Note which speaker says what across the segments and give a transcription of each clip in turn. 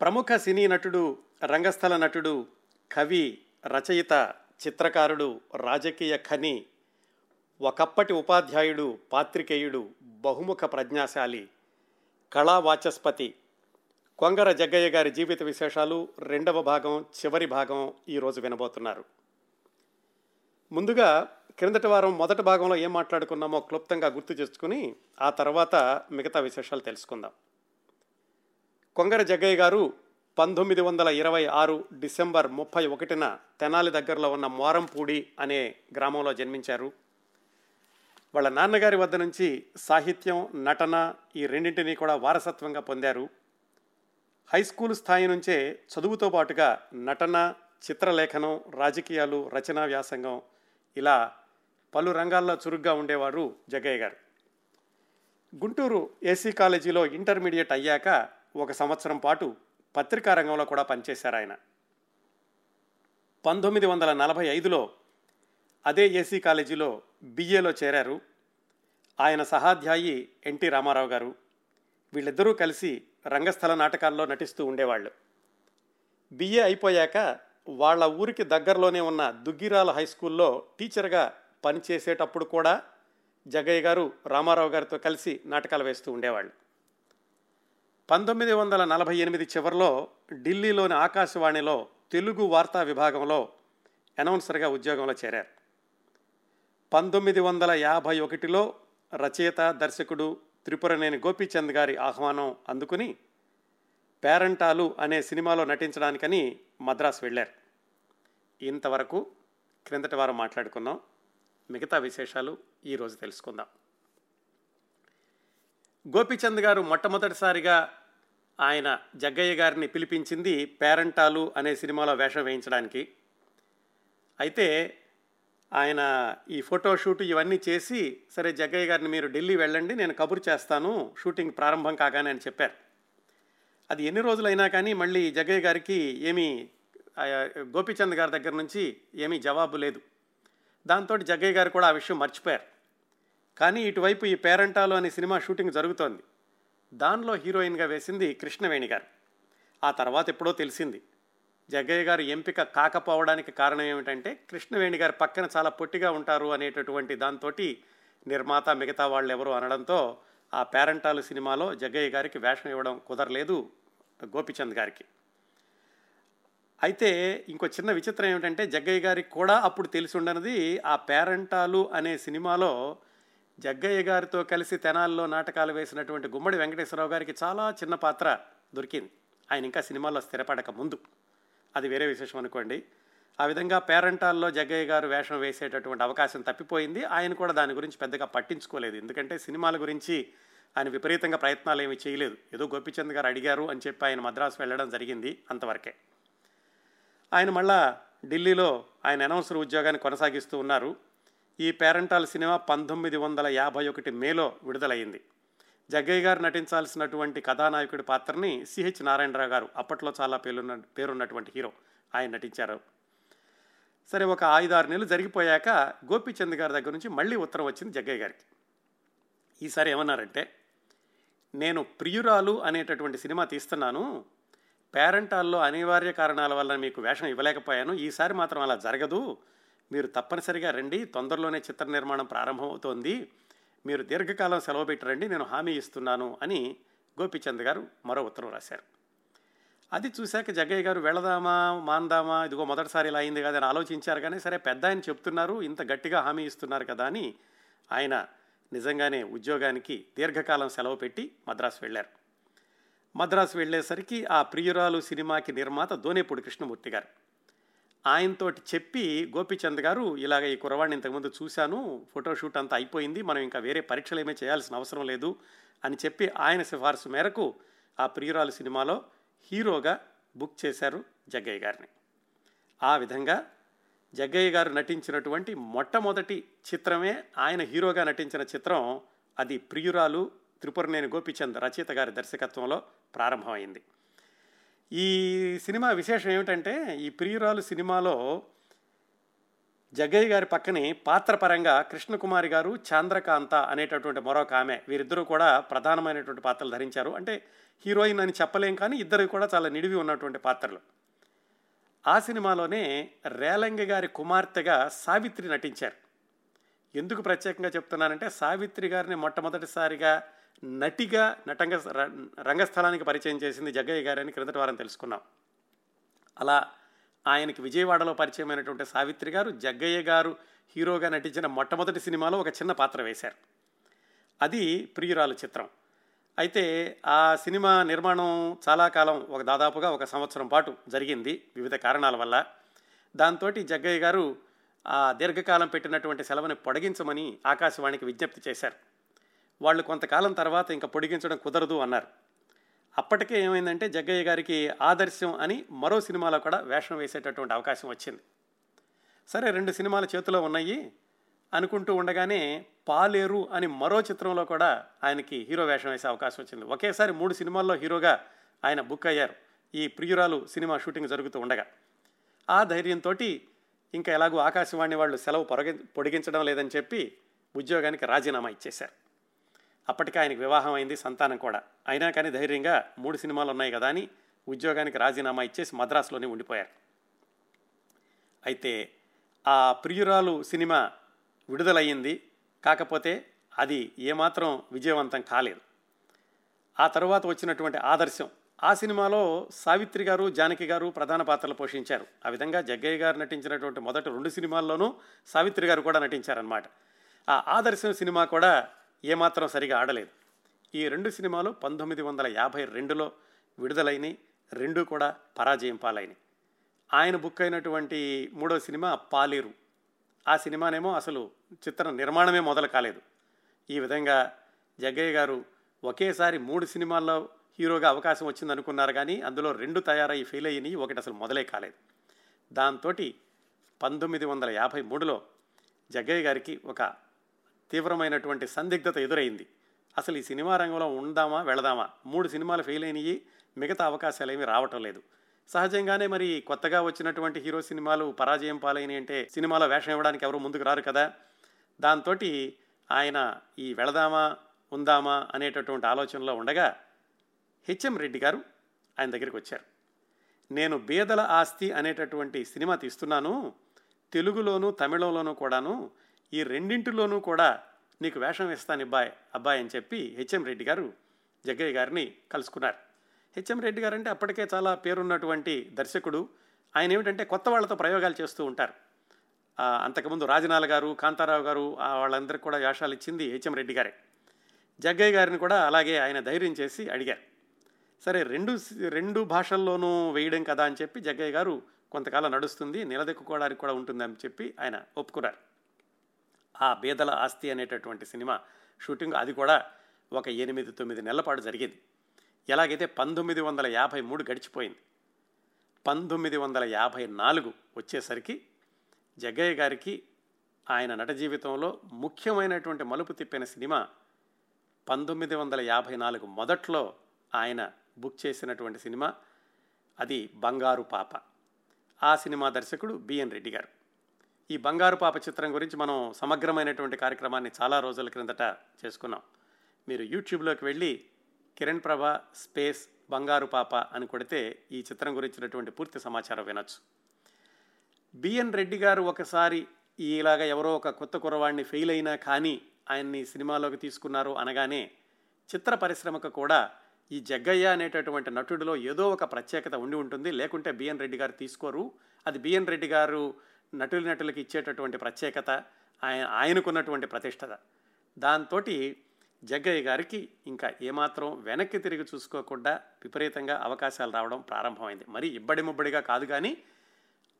Speaker 1: ప్రముఖ సినీ నటుడు రంగస్థల నటుడు కవి రచయిత చిత్రకారుడు రాజకీయ ఖని ఒకప్పటి ఉపాధ్యాయుడు పాత్రికేయుడు బహుముఖ ప్రజ్ఞాశాలి కళా వాచస్పతి కొంగర జగ్గయ్య గారి జీవిత విశేషాలు రెండవ భాగం చివరి భాగం ఈరోజు వినబోతున్నారు. ముందుగా క్రిందటి వారం మొదటి భాగంలో ఏం మాట్లాడుకున్నామో క్లుప్తంగా గుర్తు చేసుకుని ఆ తర్వాత మిగతా విశేషాలు తెలుసుకుందాం. కొంగర జగ్గయ్య గారు పంతొమ్మిది వందల ఇరవై ఆరు డిసెంబర్ ముప్పై ఒకటిన తెనాలి దగ్గరలో ఉన్న మోరంపూడి అనే గ్రామంలో జన్మించారు. వాళ్ళ నాన్నగారి వద్ద నుంచి సాహిత్యం నటన ఈ రెండింటినీ కూడా వారసత్వంగా పొందారు. హై స్కూల్ స్థాయి నుంచే చదువుతో పాటుగా నటన చిత్రలేఖనం రాజకీయాలు రచనా వ్యాసంగం ఇలా పలు రంగాల్లో చురుగ్గా ఉండేవారు జగ్గయ్య గారు. గుంటూరు ఏసీ కాలేజీలో ఇంటర్మీడియట్ అయ్యాక ఒక సంవత్సరం పాటు పత్రికా రంగంలో కూడా పనిచేశారు ఆయన. పంతొమ్మిది వందల నలభై ఐదులో అదే ఏసీ కాలేజీలో బిఏలో చేరారు. ఆయన సహాధ్యాయి ఎన్టీ రామారావు గారు. వీళ్ళిద్దరూ కలిసి రంగస్థల నాటకాల్లో నటిస్తూ ఉండేవాళ్ళు. బిఏ అయిపోయాక వాళ్ళ ఊరికి దగ్గరలోనే ఉన్న దుగ్గిరాల హై స్కూల్లో టీచర్గా పనిచేసేటప్పుడు కూడా జగ్గయ్య గారు రామారావు గారితో కలిసి నాటకాలు వేస్తూ ఉండేవాళ్ళు. పంతొమ్మిది వందల నలభై ఎనిమిది చివరిలో ఢిల్లీలోని ఆకాశవాణిలో తెలుగు వార్తా విభాగంలో అనౌన్సర్గా ఉద్యోగంలో చేరారు. పంతొమ్మిది వందల యాభై ఒకటిలో రచయిత దర్శకుడు త్రిపురనేని గోపీచంద్ గారి ఆహ్వానం అందుకుని పేరంటాలు అనే సినిమాలో నటించడానికని మద్రాసు వెళ్ళారు. ఇంతవరకు క్రిందటి వారం మాట్లాడుకున్నాం మిగతా విశేషాలు ఈరోజు తెలుసుకుందాం. గోపీచంద్ గారు మొట్టమొదటిసారిగా ఆయన జగ్గయ్య గారిని పిలిపించింది పేరంటాలు అనే సినిమాలో వేషం వేయించడానికి. అయితే ఆయన ఈ ఫోటోషూట్ ఇవన్నీ చేసి సరే జగ్గయ్య గారిని మీరు ఢిల్లీ వెళ్ళండి నేను కబురు చేస్తాను షూటింగ్ ప్రారంభం కాగానే అని చెప్పారు. అది ఎన్ని రోజులైనా కానీ మళ్ళీ జగ్గయ్య గారికి ఏమీ గోపీచంద్ గారి దగ్గర నుంచి ఏమీ జవాబు లేదు. దాంతో జగ్గయ్య గారు కూడా ఆ విషయం మర్చిపోయారు. కానీ ఇటువైపు ఈ పేరంటాలు అనే సినిమా షూటింగ్ జరుగుతోంది. దానిలో హీరోయిన్గా వేసింది కృష్ణవేణి గారు. ఆ తర్వాత ఎప్పుడో తెలిసింది. జగ్గయ్య గారు ఎంపిక కాకపోవడానికి కారణం ఏమిటంటే కృష్ణవేణి గారి పక్కన చాలా పొట్టిగా ఉంటారు అనేటటువంటి దాంతో నిర్మాత మిగతా వాళ్ళు ఎవరు అనడంతో ఆ పేరంటాలు సినిమాలో జగ్గయ్య గారికి వేషం ఇవ్వడం కుదరలేదు గోపిచంద్ గారికి. అయితే ఇంకో చిన్న విచిత్రం ఏమిటంటే జగ్గయ్య గారికి కూడా అప్పుడు తెలిసి ఉండనిది ఆ పేరంటాలు అనే సినిమాలో జగ్గయ్య గారితో కలిసి తెనాల్లో నాటకాలు వేసినటువంటి గుమ్మడి వెంకటేశ్వరరావు గారికి చాలా చిన్న పాత్ర దొరికింది. ఆయన ఇంకా సినిమాల్లో స్థిరపడక ముందు. అది వేరే విశేషం అనుకోండి. ఆ విధంగా పేరంటాల్లో జగ్గయ్య గారు వేషం వేసేటటువంటి అవకాశం తప్పిపోయింది. ఆయన కూడా దాని గురించి పెద్దగా పట్టించుకోలేదు. ఎందుకంటే సినిమాల గురించి ఆయన విపరీతంగా ప్రయత్నాలు ఏమీ చేయలేదు. ఏదో గోపిచంద్ గారు అడిగారు అని చెప్పి ఆయన మద్రాసు వెళ్ళడం జరిగింది అంతవరకే. ఆయన మళ్ళా ఢిల్లీలో ఆయన అనౌన్సర్ ఉద్యోగాన్ని కొనసాగిస్తూ ఉన్నారు. ఈ పేరంటాల్ సినిమా పంతొమ్మిది వందల యాభై ఒకటి మేలో విడుదలైంది జగ్గయ్య గారు నటించాల్సినటువంటి కథానాయకుడి పాత్రని సిహెచ్ నారాయణరావు గారు అప్పట్లో చాలా పేరున్న పేరున్నటువంటి హీరో ఆయన నటించారు. సరే ఒక ఐదారు నెలలు జరిగిపోయాక గోపీచంద్ గారి దగ్గర నుంచి మళ్ళీ ఉత్తరం వచ్చింది జగ్గయ్య గారికి. ఈసారి ఏమన్నారంటే నేను ప్రియురాలు అనేటటువంటి సినిమా తీస్తున్నాను పేరెంటాల్లో అనివార్య కారణాల వల్ల మీకు వేషం ఇవ్వలేకపోయాను ఈసారి మాత్రం అలా జరగదు మీరు తప్పనిసరిగా రండి. తొందరలోనే చిత్ర నిర్మాణం ప్రారంభమవుతోంది. మీరు దీర్ఘకాలం సెలవు పెట్టరండి. నేను హామీ ఇస్తున్నాను అని గోపీచంద్ గారు మరో ఉత్తరం రాశారు. అది చూశాక జగ్గయ్య గారు వెళదామా మాందామా ఇదిగో మొదటిసారి ఇలా అయింది కదా అని ఆలోచించారు కానీ సరే పెద్ద ఆయన చెప్తున్నారు ఇంత గట్టిగా హామీ ఇస్తున్నారు కదా అని ఆయన నిజంగానే ఉద్యోగానికి దీర్ఘకాలం సెలవు పెట్టి మద్రాసు వెళ్ళారు. మద్రాసు వెళ్ళేసరికి ఆ ప్రియురాలు సినిమాకి నిర్మాత దోనేపూడి కృష్ణమూర్తి గారు. ఆయనతోటి చెప్పి గోపిచంద్ గారు ఇలాగ ఈ కురవాడిని ఇంతకుముందు చూశాను ఫోటోషూట్ అంతా అయిపోయింది మనం ఇంకా వేరే పరీక్షలు ఏమీ చేయాల్సిన అవసరం లేదు అని చెప్పి ఆయన సిఫార్సు మేరకు ఆ ప్రియురాలు సినిమాలో హీరోగా బుక్ చేశారు జగ్గయ్య గారిని. ఆ విధంగా జగ్గయ్య గారు నటించినటువంటి మొట్టమొదటి చిత్రమే ఆయన హీరోగా నటించిన చిత్రం అది ప్రియురాలు త్రిపురనేని గోపిచంద్ రచయిత గారి దర్శకత్వంలో ప్రారంభమైంది. ఈ సినిమా విశేషం ఏమిటంటే ఈ ప్రియురాలు సినిమాలో జగ్గయ్య గారి పక్కనే పాత్రపరంగా కృష్ణకుమారి గారు చంద్రకాంత అనేటటువంటి మరొక ఆమె. వీరిద్దరూ కూడా ప్రధానమైనటువంటి పాత్రలు ధరించారు. అంటే హీరోయిన్ అని చెప్పలేం కానీ ఇద్దరు కూడా చాలా నిడివి ఉన్నటువంటి పాత్రలు. ఆ సినిమాలోనే రేలంగి గారి కుమార్తెగా సావిత్రి నటించారు. ఎందుకు ప్రత్యేకంగా చెప్తున్నానంటే సావిత్రి గారిని మొట్టమొదటిసారిగా నటిగా నటంగ రంగస్థలానికి పరిచయం చేసింది జగ్గయ్య గారని క్రిందటి వారం తెలుసుకున్నాం. అలా ఆయనకి విజయవాడలో పరిచయమైనటువంటి సావిత్రి గారు జగ్గయ్య గారు హీరోగా నటించిన మొట్టమొదటి సినిమాలో ఒక చిన్న పాత్ర వేశారు. అది ప్రియురాలు చిత్రం. అయితే ఆ సినిమా నిర్మాణం చాలా కాలం ఒక దాదాపుగా ఒక సంవత్సరం పాటు జరిగింది వివిధ కారణాల వల్ల. దాంతో జగ్గయ్య గారు ఆ దీర్ఘకాలం పెట్టినటువంటి సెలవుని పొడిగించమని ఆకాశవాణికి విజ్ఞప్తి చేశారు. వాళ్ళు కొంతకాలం తర్వాత ఇంకా పొడిగించడం కుదరదు అన్నారు. అప్పటికే ఏమైందంటే జగ్గయ్య గారికి ఆదర్శం అని మరో సినిమాలో కూడా వేషం వేసేటటువంటి అవకాశం వచ్చింది. సరే రెండు సినిమాలు చేతిలో ఉన్నాయి అనుకుంటూ ఉండగానే పాలేరు అని మరో చిత్రంలో కూడా ఆయనకి హీరో వేషం వేసే అవకాశం వచ్చింది. ఒకేసారి మూడు సినిమాల్లో హీరోగా ఆయన బుక్ అయ్యారు. ఈ ప్రియురాలు సినిమా షూటింగ్ జరుగుతూ ఉండగా. ఆ ధైర్యంతో ఇంకా ఎలాగో ఆకాశవాణి వాళ్ళు సెలవు పొరగ పొడిగించడం లేదని చెప్పి ఉద్యోగానికి రాజీనామా ఇచ్చేశారు. అప్పటికే ఆయనకు వివాహం అయింది సంతానం కూడా. అయినా కానీ ధైర్యంగా మూడు సినిమాలు ఉన్నాయి కదా అని ఉద్యోగానికి రాజీనామా ఇచ్చేసి మద్రాసులోనే ఉండిపోయారు. అయితే ఆ ప్రియురాలు సినిమా విడుదలయ్యింది. కాకపోతే అది ఏమాత్రం విజయవంతం కాలేదు. ఆ తర్వాత వచ్చినటువంటి ఆదర్శం. ఆ సినిమాలో సావిత్రి గారు జానకి గారు ప్రధాన పాత్రలు పోషించారు. ఆ విధంగా జగ్గయ్య గారు నటించినటువంటి మొదటి రెండు సినిమాల్లోనూ సావిత్రి గారు కూడా నటించారనమాట ఆ ఆదర్శం సినిమా కూడా ఏమాత్రం సరిగా ఆడలేదు. ఈ రెండు సినిమాలు పంతొమ్మిది వందల యాభై రెండులో విడుదలైనవి రెండు కూడా పరాజయం పాలైనవి ఆయన బుక్ అయినటువంటి మూడో సినిమా పాలేరు. ఆ సినిమానేమో అసలు చిత్ర నిర్మాణమే మొదలు కాలేదు. ఈ విధంగా జగ్గయ్య గారు ఒకేసారి మూడు సినిమాల్లో హీరోగా అవకాశం వచ్చింది అనుకున్నారు కానీ అందులో రెండు తయారై ఫెయిల్ అయినాయి ఒకటి అసలు మొదలే కాలేదు. దాంతో పంతొమ్మిది వందల యాభై మూడులో జగ్గయ్య గారికి ఒక తీవ్రమైనటువంటి సందిగ్ధత ఎదురైంది. అసలు ఈ సినిమా రంగంలో ఉందామా వెళదామా? మూడు సినిమాలు ఫెయిల్ అయినాయి మిగతా అవకాశాలు ఏమీ రావటం లేదు. సహజంగానే మరి కొత్తగా వచ్చినటువంటి హీరో సినిమాలు పరాజయం పాలైనవి అంటే సినిమాలో వేషం ఇవ్వడానికి ఎవరు ముందుకు రారు కదా? దాంతో ఆయన ఈ వెళదామా ఉందామా అనేటటువంటి ఆలోచనలో ఉండగా హెచ్ఎం రెడ్డి గారు ఆయన దగ్గరికి వచ్చారు. నేను బేదల ఆస్తి అనేటటువంటి సినిమా తీస్తున్నాను తెలుగులోను తమిళంలోనూ కూడాను ఈ రెండింటిలోనూ కూడా నీకు వేషం ఇస్తాను అబ్బాయి అబ్బాయి అని చెప్పి హెచ్ఎం రెడ్డి గారు జగ్గయ్య గారిని కలుసుకున్నారు. హెచ్ఎం రెడ్డి గారు అంటే అప్పటికే చాలా పేరున్నటువంటి దర్శకుడు. ఆయన ఏమిటంటే కొత్త వాళ్ళతో ప్రయోగాలు చేస్తూ ఉంటారు. అంతకుముందు రాజనాల గారు కాంతారావు గారు వాళ్ళందరికీ కూడా వేషాలు ఇచ్చింది హెచ్ఎం రెడ్డి గారే. జగ్గయ్య గారిని కూడా అలాగే ఆయన ధైర్యం చేసి అడిగారు. సరే రెండు రెండు భాషల్లోనూ వేయడం కదా అని చెప్పి జగ్గయ్య గారు కొంతకాలం నడుస్తుంది నిలదెక్కుకోవడానికి కూడా ఉంటుందని చెప్పి ఆయన ఒప్పుకున్నారు. ఆ బేదల ఆస్తి అనేటటువంటి సినిమా షూటింగ్ అది కూడా ఒక ఎనిమిది తొమ్మిది నెలల పాటు జరిగింది. ఎలాగైతే పంతొమ్మిది వందల యాభై మూడు గడిచిపోయింది. పంతొమ్మిది వందల యాభై నాలుగు వచ్చేసరికి జగ్గయ్య గారికి ఆయన నట జీవితంలో ముఖ్యమైనటువంటి మలుపు తిప్పిన సినిమా పంతొమ్మిది వందల యాభై నాలుగు మొదట్లో ఆయన బుక్ చేసినటువంటి సినిమా అది బంగారు పాప. ఆ సినిమా దర్శకుడు బిఎన్ రెడ్డి గారు. ఈ బంగారు పాప చిత్రం గురించి మనం సమగ్రమైనటువంటి కార్యక్రమాన్ని చాలా రోజుల క్రిందట చేసుకున్నాం. మీరు యూట్యూబ్లోకి వెళ్ళి కిరణ్ ప్రభ స్పేస్ బంగారు పాప అని కొడితే ఈ చిత్రం గురించినటువంటి పూర్తి సమాచారం వినొచ్చు. బిఎన్ రెడ్డి గారు ఒకసారి ఇలాగ ఎవరో ఒక కొత్త కురవాడిని ఫెయిల్ అయినా కానీ ఆయన్ని సినిమాలోకి తీసుకున్నారు అనగానే చిత్ర పరిశ్రమకు కూడా ఈ జగ్గయ్య అనేటటువంటి నటుడిలో ఏదో ఒక ప్రత్యేకత ఉండి ఉంటుంది. లేకుంటే బిఎన్ రెడ్డి గారు తీసుకోరు. అది బిఎన్ రెడ్డి గారు నటుల నటులకి ఇచ్చేటటువంటి ప్రత్యేకత ఆయన ఆయనకున్నటువంటి ప్రతిష్టత. దాంతో జగ్గయ్య గారికి ఇంకా ఏమాత్రం వెనక్కి తిరిగి చూసుకోకుండా విపరీతంగా అవకాశాలు రావడం ప్రారంభమైంది. మరి ఇబ్బడి ముబ్బడిగా కాదు కానీ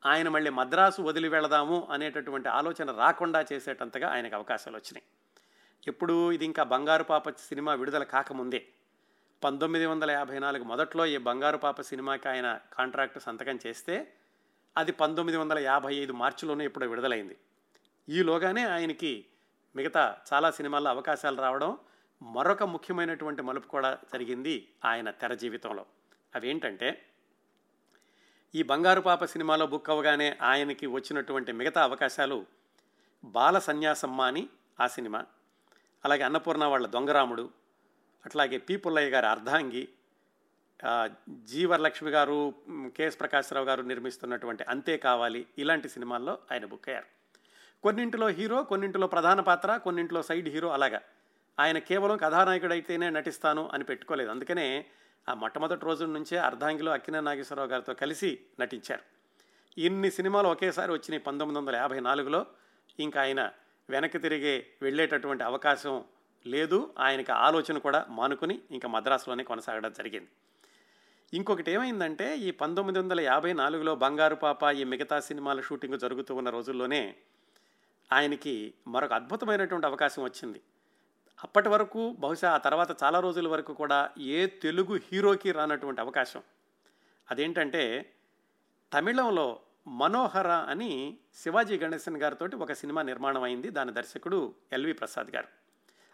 Speaker 1: ఆయన మళ్ళీ మద్రాసు వదిలి వెళదాము అనేటటువంటి ఆలోచన రాకుండా చేసేటంతగా ఆయనకు అవకాశాలు వచ్చినాయి. ఎప్పుడు ఇది ఇంకా బంగారు పాప సినిమా విడుదల కాకముందే. పంతొమ్మిది వందల యాభై నాలుగు మొదట్లో ఈ బంగారు పాప సినిమాకి ఆయన కాంట్రాక్ట్ సంతకం చేస్తే అది పంతొమ్మిది వందల యాభై ఐదు మార్చిలోనే ఇప్పుడు విడుదలైంది. ఈలోగానే ఆయనకి మిగతా చాలా సినిమాల్లో అవకాశాలు రావడం మరొక ముఖ్యమైనటువంటి మలుపు కూడా జరిగింది ఆయన తెర జీవితంలో. అవేంటంటే ఈ బంగారు పాప సినిమాలో బుక్ అవగానే ఆయనకి వచ్చినటువంటి మిగతా అవకాశాలు బాల సన్యాసమ్మ అని ఆ సినిమా అలాగే అన్నపూర్ణ వాళ్ళ దొంగరాముడు అట్లాగే పీపుల్లయ్య గారి అర్ధాంగి జీవరలక్ష్మి గారు మ్, కెఎస్ ప్రకాశ్రావు గారు నిర్మిస్తున్నటువంటి అంతే కావాలి ఇలాంటి సినిమాల్లో ఆయన బుక్ అయ్యారు. కొన్నింటిలో హీరో కొన్నింటిలో ప్రధాన పాత్ర కొన్నింటిలో సైడ్ హీరో అలాగా. ఆయన కేవలం కథానాయకుడైతేనే నటిస్తాను అని పెట్టుకోలేదు. అందుకనే ఆ మొట్టమొదటి రోజు నుంచే అర్ధాంగిలో అక్కిన నాగేశ్వరరావు గారితో కలిసి నటించారు. ఇన్ని సినిమాలు ఒకేసారి వచ్చినాయి పంతొమ్మిది వందల యాభై నాలుగులో. ఇంకా ఆయన వెనక్కి తిరిగి వెళ్ళేటటువంటి అవకాశం లేదు. ఆయనకి ఆలోచన కూడా మానుకుని ఇంకా మద్రాసులోనే కొనసాగడం జరిగింది. ఇంకొకటి ఏమైందంటే ఈ పంతొమ్మిది వందల యాభై నాలుగులో బంగారు పాప ఈ మిగతా సినిమాల షూటింగ్ జరుగుతూ ఉన్న రోజుల్లోనే ఆయనకి మరొక అద్భుతమైనటువంటి అవకాశం వచ్చింది. అప్పటి వరకు బహుశా ఆ తర్వాత చాలా రోజుల వరకు కూడా ఏ తెలుగు హీరోకి రానటువంటి అవకాశం. అదేంటంటే తమిళంలో మనోహర అని శివాజీ గణేశన్ గారితో ఒక సినిమా నిర్మాణం అయింది దాని దర్శకుడు ఎల్వి ప్రసాద్ గారు.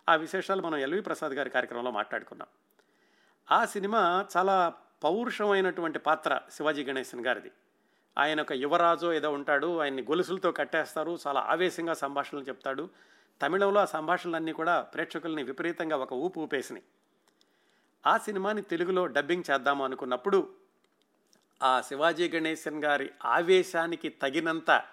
Speaker 1: ఆ విశేషాలు మనం ఎల్వి ప్రసాద్ గారి కార్యక్రమంలో మాట్లాడుకున్నాం. ఆ సినిమా చాలా పౌరుషమైనటువంటి పాత్ర శివాజీ గణేశన్ గారిది. ఆయన ఒక యువరాజు ఏదో ఉంటాడు ఆయన్ని గొలుసులతో కట్టేస్తారు చాలా ఆవేశంగా సంభాషణలు చెప్తాడు. తమిళంలో ఆ సంభాషణలన్నీ కూడా ప్రేక్షకుల్ని విపరీతంగా ఒక ఊపు ఊపేసినాయి. ఆ సినిమాని తెలుగులో డబ్బింగ్ చేద్దాము అనుకున్నప్పుడు ఆ శివాజీ గణేశన్ గారి ఆవేశానికి తగినంత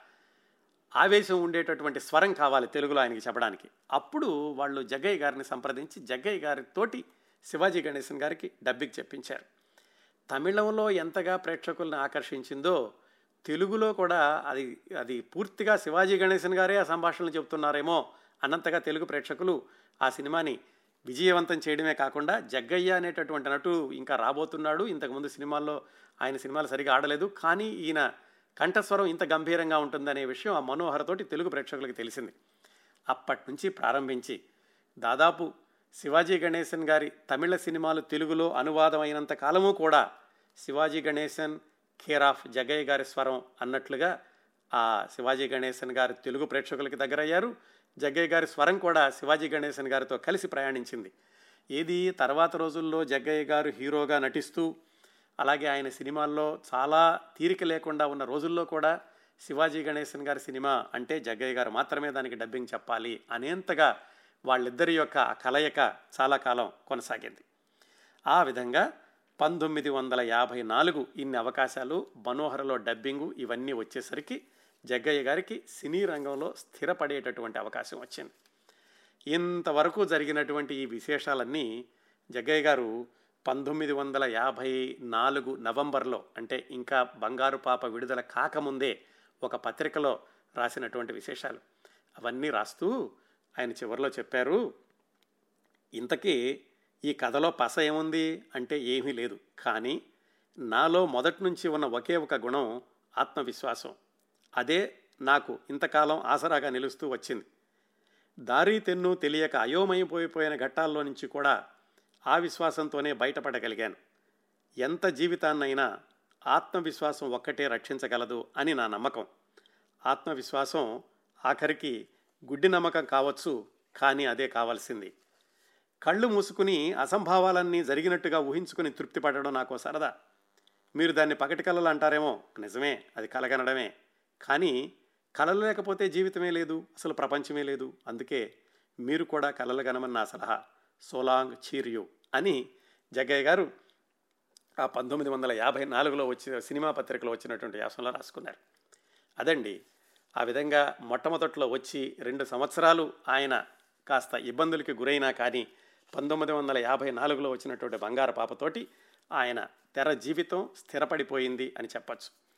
Speaker 1: ఆవేశం ఉండేటటువంటి స్వరం కావాలి తెలుగులో ఆయనకి చెప్పడానికి. అప్పుడు వాళ్ళు జగ్గయ్య గారిని సంప్రదించి జగ్గయ్య గారితోటి శివాజీ గణేశన్ గారికి డబ్బింగ్ చెప్పించారు. తమిళంలో ఎంతగా ప్రేక్షకులను ఆకర్షించిందో తెలుగులో కూడా అది అది పూర్తిగా శివాజీ గణేశన్ గారే ఆ సంభాషణలు చెబుతున్నారేమో అన్నంతగా తెలుగు ప్రేక్షకులు ఆ సినిమాని విజయవంతం చేయడమే కాకుండా జగ్గయ్య అనేటటువంటి నటుడు ఇంకా రాబోతున్నాడు. ఇంతకుముందు సినిమాల్లో ఆయన సినిమాలు సరిగా ఆడలేదు. కానీ ఈయన కంఠస్వరం ఇంత గంభీరంగా ఉంటుందనే విషయం ఆ మనోహరతోటి తెలుగు ప్రేక్షకులకు తెలిసింది. అప్పటి నుంచి ప్రారంభించి దాదాపు శివాజీ గణేశన్ గారి తమిళ సినిమాలు తెలుగులో అనువాదం అయినంత కాలము కూడా శివాజీ గణేశన్ కేర్ ఆఫ్ జగయ్య గారి స్వరం అన్నట్లుగా ఆ శివాజీ గణేశన్ గారు తెలుగు ప్రేక్షకులకి దగ్గరయ్యారు. జగ్గయ్య గారి స్వరం కూడా శివాజీ గణేశన్ గారితో కలిసి ప్రయాణించింది. ఏది తర్వాత రోజుల్లో జగ్గయ్య గారు హీరోగా నటిస్తూ అలాగే ఆయన సినిమాల్లో చాలా తీరిక లేకుండా ఉన్న రోజుల్లో కూడా శివాజీ గణేశన్ గారి సినిమా అంటే జగ్గయ్య గారు మాత్రమే దానికి డబ్బింగ్ చెప్పాలి అనేంతగా వాళ్ళిద్దరి యొక్క కలయిక చాలా కాలం కొనసాగింది. ఆ విధంగా పంతొమ్మిది వందల యాభై నాలుగు ఇన్ని అవకాశాలు మనోహరలో డబ్బింగు ఇవన్నీ వచ్చేసరికి జగ్గయ్య గారికి సినీ రంగంలో స్థిరపడేటటువంటి అవకాశం వచ్చింది. ఇంతవరకు జరిగినటువంటి ఈ విశేషాలన్నీ జగ్గయ్య గారు పంతొమ్మిది వందల యాభై నాలుగు నవంబర్లో అంటే ఇంకా బంగారు పాప విడుదల కాకముందే ఒక పత్రికలో రాసినటువంటి విశేషాలు. అవన్నీ రాస్తూ ఆయన చివరిలో చెప్పారు ఇంతకీ ఈ కథలో పస ఏముంది అంటే ఏమీ లేదు. కానీ నాలో మొదటి నుంచి ఉన్న ఒకే ఒక గుణం ఆత్మవిశ్వాసం. అదే నాకు ఇంతకాలం ఆసరాగా నిలుస్తూ వచ్చింది. దారి తెన్ను తెలియక అయోమయపోయిపోయిన ఘట్టాల్లో నుంచి కూడా ఆ విశ్వాసంతోనే బయటపడగలిగాను. ఎంత జీవితాన్నైనా ఆత్మవిశ్వాసం ఒక్కటే రక్షించగలదు అని నా నమ్మకం. ఆత్మవిశ్వాసం ఆఖరికి గుడ్డి నమ్మకం కావచ్చు కానీ అదే కావాల్సింది. కళ్ళు మూసుకుని అసంభావాలన్నీ జరిగినట్టుగా ఊహించుకుని తృప్తి పడడం నాకు సరదా. మీరు దాన్ని పగటి కళలు అంటారేమో? నిజమే అది కలగనడమే కానీ కళలు లేకపోతే జీవితమే లేదు అసలు ప్రపంచమే లేదు. అందుకే మీరు కూడా కళలు గనమని నా సలహా. సోలాంగ్ చీరియు అని జగ్గయ్య గారు ఆ పంతొమ్మిది వందల యాభై నాలుగులో వచ్చిన సినిమా పత్రికలో వచ్చినటువంటి వ్యాసంలో రాసుకున్నారు. అదండి ఆ విధంగా మొట్టమొదట్లో వచ్చి రెండు సంవత్సరాలు ఆయన కాస్త ఇబ్బందులకి గురైనా కానీ పంతొమ్మిది వందల యాభై నాలుగులో వచ్చినటువంటి బంగారు పాపతోటి ఆయన తెర జీవితం స్థిరపడిపోయింది అని చెప్పచ్చు.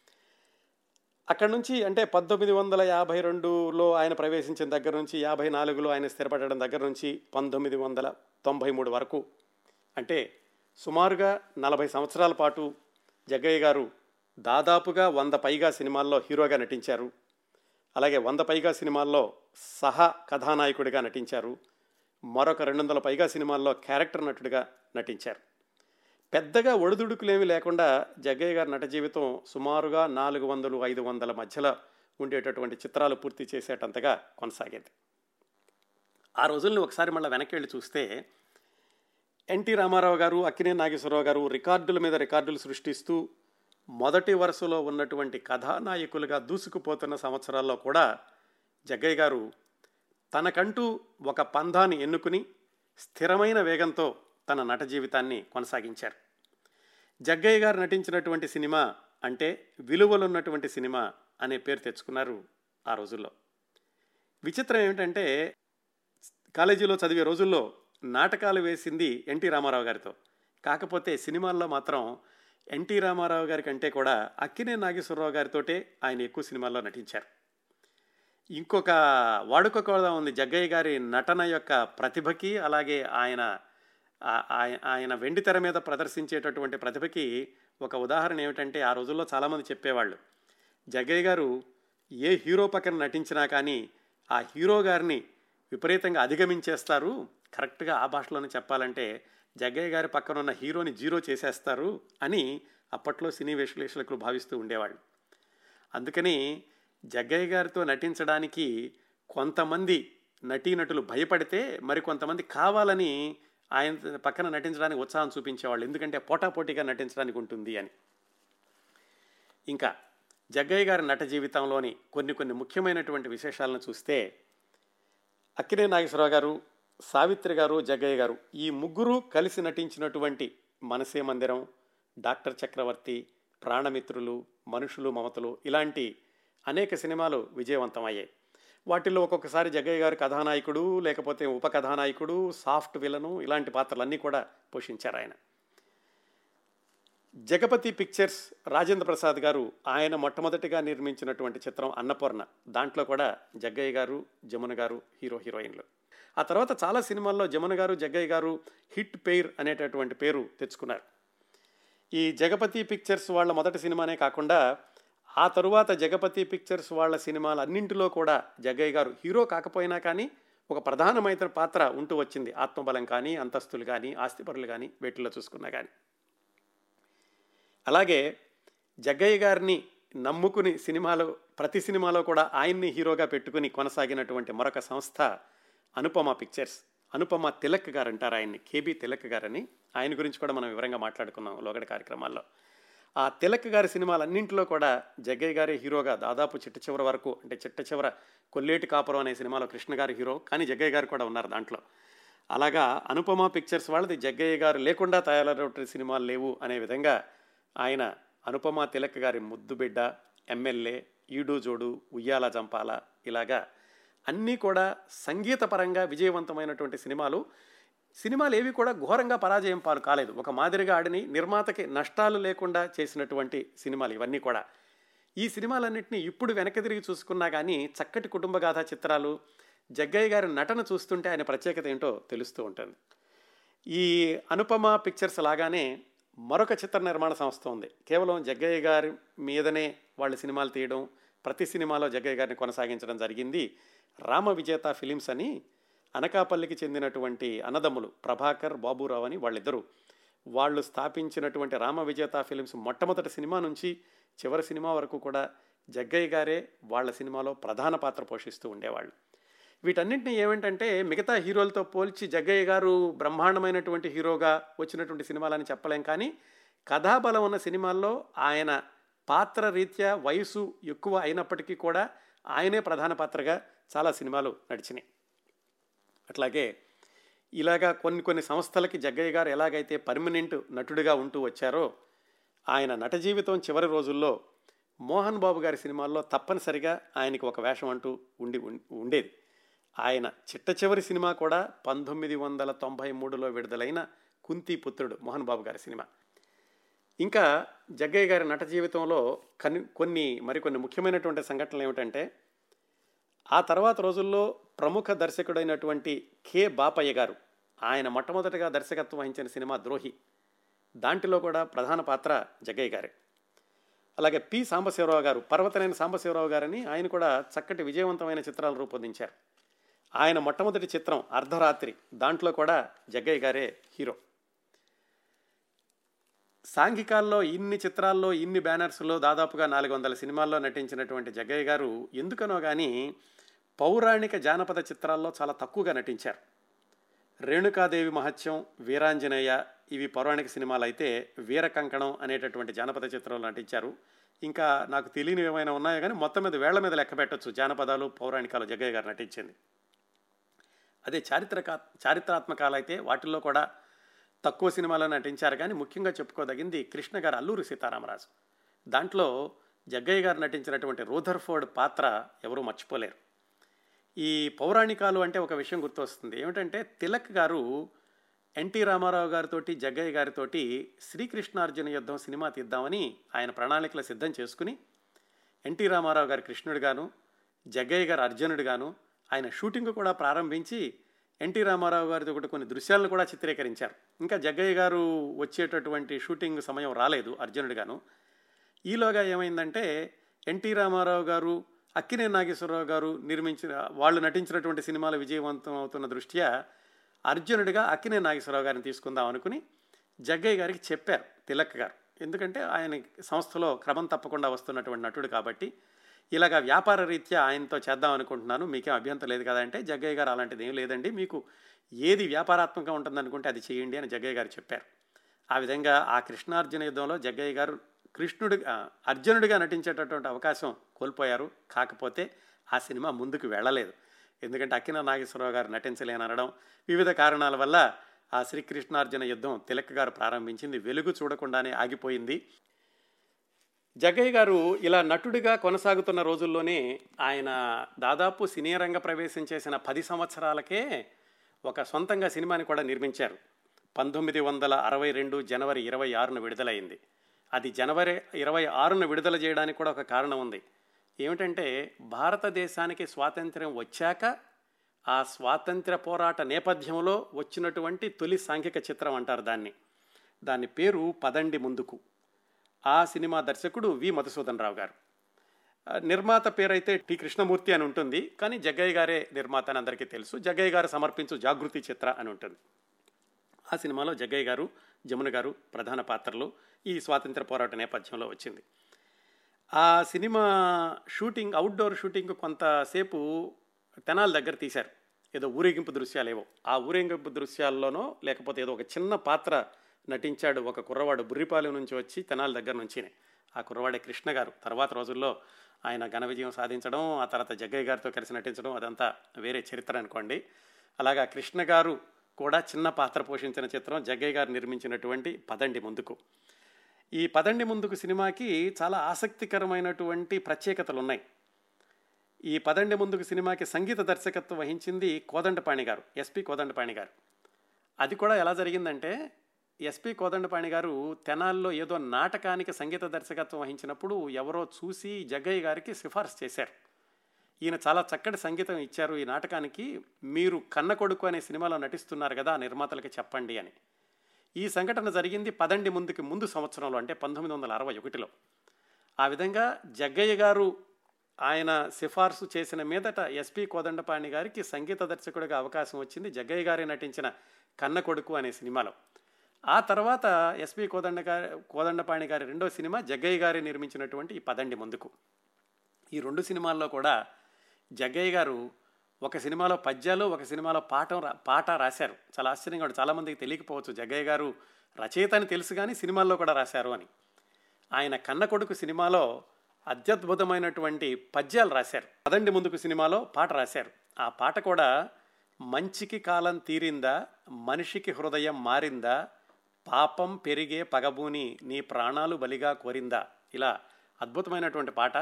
Speaker 1: అక్కడి నుంచి అంటే పంతొమ్మిది వందల యాభై రెండులో ఆయన ప్రవేశించిన దగ్గర నుంచి యాభై నాలుగులో ఆయన స్థిరపడడం దగ్గర నుంచి పంతొమ్మిది వందల తొంభై మూడు వరకు. అంటే సుమారుగా నలభై సంవత్సరాల పాటు జగ్గయ్య గారు దాదాపుగా వంద పైగా సినిమాల్లో హీరోగా నటించారు. అలాగే వంద పైగా సినిమాల్లో సహ కథానాయకుడిగా నటించారు. మరొక రెండు వందల పైగా సినిమాల్లో క్యారెక్టర్ నటుడిగా నటించారు. పెద్దగా ఒడిదుడుకులేమీ లేకుండా జగ్గయ్య గారి నట జీవితం సుమారుగా నాలుగు వందలు ఐదు వందల మధ్యలో ఉండేటటువంటి చిత్రాలు పూర్తి చేసేటంతగా కొనసాగేది. ఆ రోజుల్ని ఒకసారి మళ్ళీ వెనక్కి వెళ్ళి చూస్తే ఎన్టీ రామారావు గారు అక్కినే నాగేశ్వరరావు గారు రికార్డుల మీద రికార్డులు సృష్టిస్తూ మొదటి వరుసలో ఉన్నటువంటి కథానాయకులుగా దూసుకుపోతున్న సంవత్సరాల్లో కూడా జగ్గయ్య గారు తనకంటూ ఒక పంధాన్ని ఎన్నుకుని స్థిరమైన వేగంతో తన నట జీవితాన్ని కొనసాగించారు. జగ్గయ్య గారు నటించినటువంటి సినిమా అంటే విలువలున్నటువంటి సినిమా అనే పేరు తెచ్చుకున్నారు ఆ రోజుల్లో. విచిత్రం ఏమిటంటే కాలేజీలో చదివే రోజుల్లో నాటకాలు వేసింది ఎన్టీ రామారావు గారితో. కాకపోతే సినిమాల్లో మాత్రం ఎన్టీ రామారావు గారి కంటే కూడా అక్కినే నాగేశ్వరరావు గారితోటే ఆయన ఎక్కువ సినిమాల్లో నటించారు. ఇంకొక వాడుక కూడా ఉంది జగ్గయ్య గారి నటన యొక్క ప్రతిభకి అలాగే ఆయన ఆయన వెండి తెర మీద ప్రదర్శించేటటువంటి ప్రతిభకి ఒక ఉదాహరణ ఏమిటంటే ఆ రోజుల్లో చాలామంది చెప్పేవాళ్ళు. జగ్గయ్య గారు ఏ హీరో పక్కన నటించినా కానీ ఆ హీరో గారిని విపరీతంగా అధిగమించేస్తారు. కరెక్ట్గా ఆ భాషలోనే చెప్పాలంటే జగ్గయ్య గారి పక్కన ఉన్న హీరోని జీరో చేసేస్తారు అని అప్పట్లో సినీ విశ్లేషకులు భావిస్తూ ఉండేవాళ్ళు. అందుకని జగ్గయ్య గారితో నటించడానికి కొంతమంది నటీనటులు భయపడితే మరి కొంతమంది కావాలని ఆయన పక్కన నటించడానికి ఉత్సాహం చూపించేవాళ్ళు. ఎందుకంటే పోటాపోటీగా నటించడానికి ఉంటుంది అని. ఇంకా జగ్గయ్య గారి నట జీవితంలోని కొన్ని కొన్ని ముఖ్యమైనటువంటి విశేషాలను చూస్తే అక్కినే నాగేశ్వరరావు గారు సావిత్రి గారు జగ్గయ్య గారు ఈ ముగ్గురు కలిసి నటించినటువంటి మనసే మందిరం డాక్టర్ చక్రవర్తి ప్రాణమిత్రులు మనుషులు మమతలు ఇలాంటి అనేక సినిమాలు విజయవంతమయ్యాయి. వాటిల్లో ఒక్కొక్కసారి జగ్గయ్య గారు కథానాయకుడు లేకపోతే ఉప కథానాయకుడు సాఫ్ట్ విలను ఇలాంటి పాత్రలన్నీ కూడా పోషించారు ఆయన. జగపతి పిక్చర్స్ రాజేంద్ర ప్రసాద్ గారు ఆయన మొట్టమొదటిగా నిర్మించినటువంటి చిత్రం అన్నపూర్ణ. దాంట్లో కూడా జగ్గయ్య గారు జమున గారు హీరో హీరోయిన్లు. ఆ తర్వాత చాలా సినిమాల్లో జమున గారు జగ్గయ్య గారు హిట్ పెయిర్ అనేటటువంటి పేరు తెచ్చుకున్నారు. ఈ జగపతి పిక్చర్స్ వాళ్ళ మొదటి సినిమానే కాకుండా ఆ తరువాత జగపతి పిక్చర్స్ వాళ్ళ సినిమాలు అన్నింటిలో కూడా జగ్గయ్య గారు హీరో కాకపోయినా కానీ ఒక ప్రధానమైన పాత్ర ఉంటూ వచ్చింది. ఆత్మబలం కానీ అంతస్తులు కానీ ఆస్తిపరులు కానీ వీటిల్లో చూసుకున్నా కానీ. అలాగే జగ్గయ్య గారిని నమ్ముకుని సినిమాలో ప్రతి సినిమాలో కూడా ఆయన్ని హీరోగా పెట్టుకుని కొనసాగినటువంటి మరొక సంస్థ అనుపమ పిక్చర్స్. అనుపమ తిలక్ గారు అంటారు ఆయన్ని. కేబీ తిలక్ గారని. ఆయన గురించి కూడా మనం వివరంగా మాట్లాడుకున్నాం లోగడ కార్యక్రమాల్లో. ఆ తిలక్ గారి సినిమాలన్నింటిలో కూడా జగ్గయ్య గారి హీరోగా దాదాపు చిట్ట చివరి వరకు అంటే చిట్ట చివర కొల్లేటి కాపురం అనే సినిమాలో కృష్ణ గారి హీరో కానీ జగ్గయ్య గారు కూడా ఉన్నారు దాంట్లో. అలాగా అనుపమ పిక్చర్స్ వాళ్ళది జగ్గయ్య గారు లేకుండా తయారైన సినిమాలు లేవు అనే విధంగా ఆయన అనుపమ తిలక్ గారి ముద్దుబిడ్డ ఎమ్మెల్యే ఈడు జోడు ఉయ్యాల జంపాల ఇలాగా అన్నీ కూడా సంగీతపరంగా విజయవంతమైనటువంటి సినిమాలు. సినిమాలు ఏవి కూడా ఘోరంగా పరాజయం పాలు కాలేదు. ఒక మాదిరిగా ఆడిని నిర్మాతకి నష్టాలు లేకుండా చేసినటువంటి సినిమాలు ఇవన్నీ కూడా. ఈ సినిమాలన్నింటినీ ఇప్పుడు వెనక్కి తిరిగి చూసుకున్నా కానీ చక్కటి కుటుంబగాథ చిత్రాలు జగ్గయ్య గారి నటన చూస్తుంటే ఆయన ప్రత్యేకత ఏంటో తెలుస్తూ ఉంటుంది. ఈ అనుపమ పిక్చర్స్ లాగానే మరొక చిత్ర నిర్మాణ సంస్థ ఉంది. కేవలం జగ్గయ్య గారి మీదనే వాళ్ళ సినిమాలు తీయడం ప్రతి సినిమాలో జగ్గయ్య గారిని కొనసాగించడం జరిగింది రామ విజేత ఫిలిమ్స్ అని అనకాపల్లికి చెందినటువంటి అన్నదమ్ములు ప్రభాకర్ బాబురావు అని వాళ్ళిద్దరూ. వాళ్ళు స్థాపించినటువంటి రామ విజేత ఫిలిమ్స్ మొట్టమొదటి సినిమా నుంచి చివరి సినిమా వరకు కూడా జగ్గయ్య గారే వాళ్ళ సినిమాలో ప్రధాన పాత్ర పోషిస్తూ ఉండేవాళ్ళు. వీటన్నింటినీ ఏమిటంటే మిగతా హీరోలతో పోల్చి జగ్గయ్య గారు బ్రహ్మాండమైనటువంటి హీరోగా వచ్చినటువంటి సినిమాలని చెప్పలేం కానీ కథాబలం ఉన్న సినిమాల్లో ఆయన పాత్ర రీత్యా వయసు ఎక్కువ అయినప్పటికీ కూడా ఆయనే ప్రధాన పాత్రగా చాలా సినిమాలు నడిచినాయి. అట్లాగే ఇలాగా కొన్ని కొన్ని సంస్థలకి జగ్గయ్య గారు ఎలాగైతే పర్మనెంట్ నటుడిగా ఉంటూ వచ్చారో ఆయన నట జీవితం చివరి రోజుల్లో మోహన్ బాబు గారి సినిమాల్లో తప్పనిసరిగా ఆయనకి ఒక వేషం అంటూ ఉండి ఉండేది. ఆయన చిట్ట చివరి సినిమా కూడా పంతొమ్మిది వందల తొంభై మూడులో విడుదలైన కుంతి పుత్రుడు మోహన్ బాబు గారి సినిమా. ఇంకా జగ్గయ్య గారి నట జీవితంలో కన్ కొన్ని మరికొన్ని ముఖ్యమైనటువంటి సంఘటనలు ఏమిటంటే ఆ తర్వాత రోజుల్లో ప్రముఖ దర్శకుడైనటువంటి కె. బాపయ్య గారు ఆయన మొట్టమొదటిగా దర్శకత్వం వహించిన సినిమా ద్రోహి దాంట్లో కూడా ప్రధాన పాత్ర జగ్గయ్య గారే. అలాగే పి. సాంబశివరావు గారు పర్వతనైన సాంబశివరావు గారని ఆయన కూడా చక్కటి విజయవంతమైన చిత్రాలు రూపొందించారు. ఆయన మొట్టమొదటి చిత్రం అర్ధరాత్రి దాంట్లో కూడా జగ్గయ్య గారే హీరో. సాంఘికాల్లో ఇన్ని చిత్రాల్లో ఇన్ని బ్యానర్స్లో దాదాపుగా నాలుగు వందల సినిమాల్లో నటించినటువంటి జగ్గయ్య గారు ఎందుకనో కానీ పౌరాణిక జానపద చిత్రాల్లో చాలా తక్కువగా నటించారు. రేణుకాదేవి మహత్యం వీరాంజనేయ ఇవి పౌరాణిక సినిమాలు అయితే వీర కంకణం అనేటటువంటి జానపద చిత్రంలో నటించారు. ఇంకా నాకు తెలియని ఏమైనా ఉన్నాయో కానీ మొత్తం మీద వేళ్ళ మీద లెక్క పెట్టచ్చు. జానపదాలు పౌరాణికాలు జగ్గయ్య గారు నటించింది. అదే చారిత్రక చారిత్రాత్మకాలు అయితే వాటిల్లో కూడా తక్కువ సినిమాలో నటించారు కానీ ముఖ్యంగా చెప్పుకోదగింది కృష్ణ గారు అల్లూరి సీతారామరాజు. దాంట్లో జగ్గయ్య గారు నటించినటువంటి రూధర్ఫోర్డ్ పాత్ర ఎవరూ మర్చిపోలేరు. ఈ పౌరాణికాలు అంటే ఒక విషయం గుర్తొస్తుంది. ఏమిటంటే తిలక్ గారు ఎన్టీ రామారావు గారితో జగ్గయ్య గారితోటి శ్రీకృష్ణార్జున యుద్ధం సినిమా తీద్దామని ఆయన ప్రణాళికలు సిద్ధం చేసుకుని ఎన్టీ రామారావు గారు కృష్ణుడిగాను జగ్గయ్య గారు అర్జునుడిగాను ఆయన షూటింగ్ కూడా ప్రారంభించి ఎన్టీ రామారావు గారితో కూడా కొన్ని దృశ్యాలను కూడా చిత్రీకరించారు. ఇంకా జగ్గయ్య గారు వచ్చేటటువంటి షూటింగ్ సమయం రాలేదు అర్జునుడిగాను ఈలోగా ఏమైందంటే ఎన్టీ రామారావు గారు అక్కినే నాగేశ్వరరావు గారు నిర్మించిన వాళ్ళు నటించినటువంటి సినిమాలు విజయవంతం అవుతున్న దృష్ట్యా అర్జునుడిగా అక్కినే నాగేశ్వరరావు గారిని తీసుకుందాం అనుకుని జగ్గయ్య గారికి చెప్పారు తిలక్ గారు. ఎందుకంటే ఆయన సంస్థలో క్రమం తప్పకుండా వస్తున్నటువంటి నటుడు కాబట్టి ఇలాగ వ్యాపార రీత్యా ఆయనతో చేద్దాం అనుకుంటున్నాను మీకేం అభ్యంతరం లేదు కదా అంటే జగ్గయ్య గారు అలాంటిది ఏం లేదండి మీకు ఏది వ్యాపారాత్మకంగా ఉంటుందనుకుంటే అది చేయండి అని జగ్గయ్య గారు చెప్పారు. ఆ విధంగా ఆ కృష్ణార్జున యుద్ధంలో జగ్గయ్య గారు కృష్ణుడి అర్జునుడిగా నటించేటటువంటి అవకాశం కోల్పోయారు. కాకపోతే ఆ సినిమా ముందుకు వెళ్ళలేదు. ఎందుకంటే అక్కిన నాగేశ్వరరావు గారు నటించలేననడం వివిధ కారణాల వల్ల ఆ శ్రీకృష్ణార్జున యుద్ధం తిలక్ గారు ప్రారంభించింది. వెలుగు చూడకుండానే ఆగిపోయింది. జగ్గయ్య గారు ఇలా నటుడిగా కొనసాగుతున్న రోజుల్లోనే ఆయన దాదాపు సినీ రంగ ప్రవేశం చేసిన పది సంవత్సరాలకే ఒక సొంతంగా సినిమాని కూడా నిర్మించారు. పంతొమ్మిది వందల అరవై రెండు జనవరి ఇరవై ఆరున విడుదలైంది. అది జనవరి ఇరవై ఆరున విడుదల చేయడానికి కూడా ఒక కారణం ఉంది. ఏమిటంటే భారతదేశానికి స్వాతంత్ర్యం వచ్చాక ఆ స్వాతంత్ర్య పోరాట నేపథ్యంలో వచ్చినటువంటి తొలి సాంఘిక చిత్రం అంటారు దాన్ని. దాని పేరు పదండి ముందుకు. ఆ సినిమా దర్శకుడు వి. మధుసూదన్ రావు గారు. నిర్మాత పేరైతే టి. కృష్ణమూర్తి అని ఉంటుంది. కానీ జగ్గయ్య గారే నిర్మాత అని అందరికీ తెలుసు. జగ్గయ్య గారు సమర్పించు జాగృతి చిత్ర అని ఉంటుంది. ఆ సినిమాలో జగ్గయ్య గారు జమున గారు ప్రధాన పాత్రలు ఈ స్వాతంత్ర పోరాట నేపథ్యంలో వచ్చింది. ఆ సినిమా షూటింగ్ అవుట్డోర్ షూటింగ్ కొంతసేపు తెనాల దగ్గర తీశారు. ఏదో ఊరేగింపు దృశ్యాలేవో. ఆ ఊరేగింపు దృశ్యాల్లోనో లేకపోతే ఏదో ఒక చిన్న పాత్ర నటించాడు ఒక కుర్రవాడు బుర్రిపాలెం నుంచి వచ్చి తెనాల దగ్గర నుంచినే. ఆ కుర్రవాడే కృష్ణ గారు. తర్వాత రోజుల్లో ఆయన ఘన విజయం సాధించడం ఆ తర్వాత జగ్గయ్య గారితో కలిసి నటించడం అదంతా వేరే చరిత్ర అనుకోండి. అలాగా కృష్ణ గారు కూడా చిన్న పాత్ర పోషించిన చిత్రం జగ్గయ్య గారు నిర్మించినటువంటి పదండి ముందుకు. ఈ పదండి ముందుకు సినిమాకి చాలా ఆసక్తికరమైనటువంటి ప్రత్యేకతలు ఉన్నాయి. ఈ పదండి ముందుకు సినిమాకి సంగీత దర్శకత్వం వహించింది కోదండపాణి గారు ఎస్పి కోదండపాణి గారు. అది కూడా ఎలా జరిగిందంటే ఎస్పి కోదండపాణి గారు తెనాల్లో ఏదో నాటకానికి సంగీత దర్శకత్వం వహించినప్పుడు ఎవరో చూసి జగ్గయ్య గారికి సిఫార్సు చేశారు. ఈయన చాలా చక్కటి సంగీతం ఇచ్చారు ఈ నాటకానికి. మీరు కన్న కొడుకు అనే సినిమాలో నటిస్తున్నారు కదా నిర్మాతలకి చెప్పండి అని. ఈ సంఘటన జరిగింది పదండి ముందుకి ముందు సంవత్సరంలో అంటే పంతొమ్మిది వందల అరవై ఒకటిలో. ఆ విధంగా జగ్గయ్య గారు ఆయన సిఫార్సు చేసిన మీదట ఎస్పి కోదండపాణి గారికి సంగీత దర్శకుడిగా అవకాశం వచ్చింది. జగ్గయ్య గారే నటించిన కన్న కొడుకు అనే సినిమాలో. ఆ తర్వాత ఎస్పి కోదండ గారి కోదండపాణి గారి రెండో సినిమా జగ్గయ్య గారి నిర్మించినటువంటి ఈ పదండి ముందుకు. ఈ రెండు సినిమాల్లో కూడా జగ్గయ్య గారు ఒక సినిమాలో పద్యాలు ఒక సినిమాలో పాఠం పాట రాశారు. చాలా ఆశ్చర్యంగా ఉంటుంది చాలామందికి తెలియకపోవచ్చు. జగ్గయ్య గారు రచయిత అని తెలుసు కానీ సినిమాల్లో కూడా రాశారు అని. ఆయన కన్న కొడుకు సినిమాలో అత్యద్భుతమైనటువంటి పద్యాలు రాశారు. పదండి ముందుకు సినిమాలో పాట రాశారు. ఆ పాట కూడా మంచికి కాలం తీరిందా మనిషికి హృదయం మారిందా పాపం పెరిగే పగబూని నీ ప్రాణాలు బలిగా కోరిందా? ఇలా అద్భుతమైనటువంటి పాట.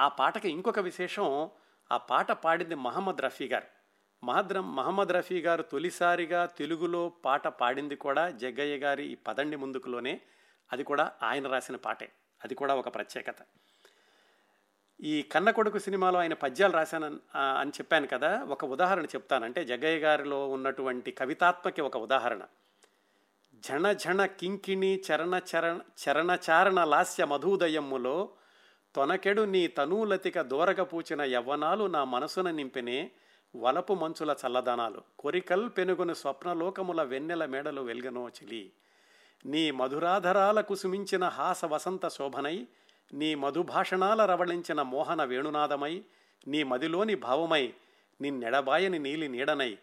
Speaker 1: ఆ పాటకి ఇంకొక విశేషం ఆ పాట పాడింది మహమ్మద్ రఫీ గారు. మహద్ర మహమ్మద్ రఫీ గారు తొలిసారిగా తెలుగులో పాట పాడింది కూడా జగ్గయ్య గారి ఈ పదండి ముందుకులోనే. అది కూడా ఆయన రాసిన పాటే. అది కూడా ఒక ప్రత్యేకత. ఈ కన్న కొడుకు సినిమాలో ఆయన పద్యాలు రాశాను అని చెప్పాను కదా ఒక ఉదాహరణ చెప్తానంటే జగ్గయ్య గారిలో ఉన్నటువంటి కవితాత్మకి ఒక ఉదాహరణ. జణ జణ కింకిణి చరణ చరణ చరణచారణ లాస్య మధుదయమ్ములో తొనకెడు నీ తనూలతిక దూరగ పూచిన యవ్వనాలు నా మనసున నింపినే వలపు మంచుల చల్లదనాలు. కొరికల్ పెనుగును స్వప్నలోకముల వెన్నెల మేడలు వెల్గనో చిలి. నీ మధురాధరాల కుసుమించిన హాస వసంత శోభనై నీ మధుభాషణాల రవళించిన మోహన వేణునాదమై నీ మదిలోని భావమై నిన్నెడబాయని నీలి నీడనై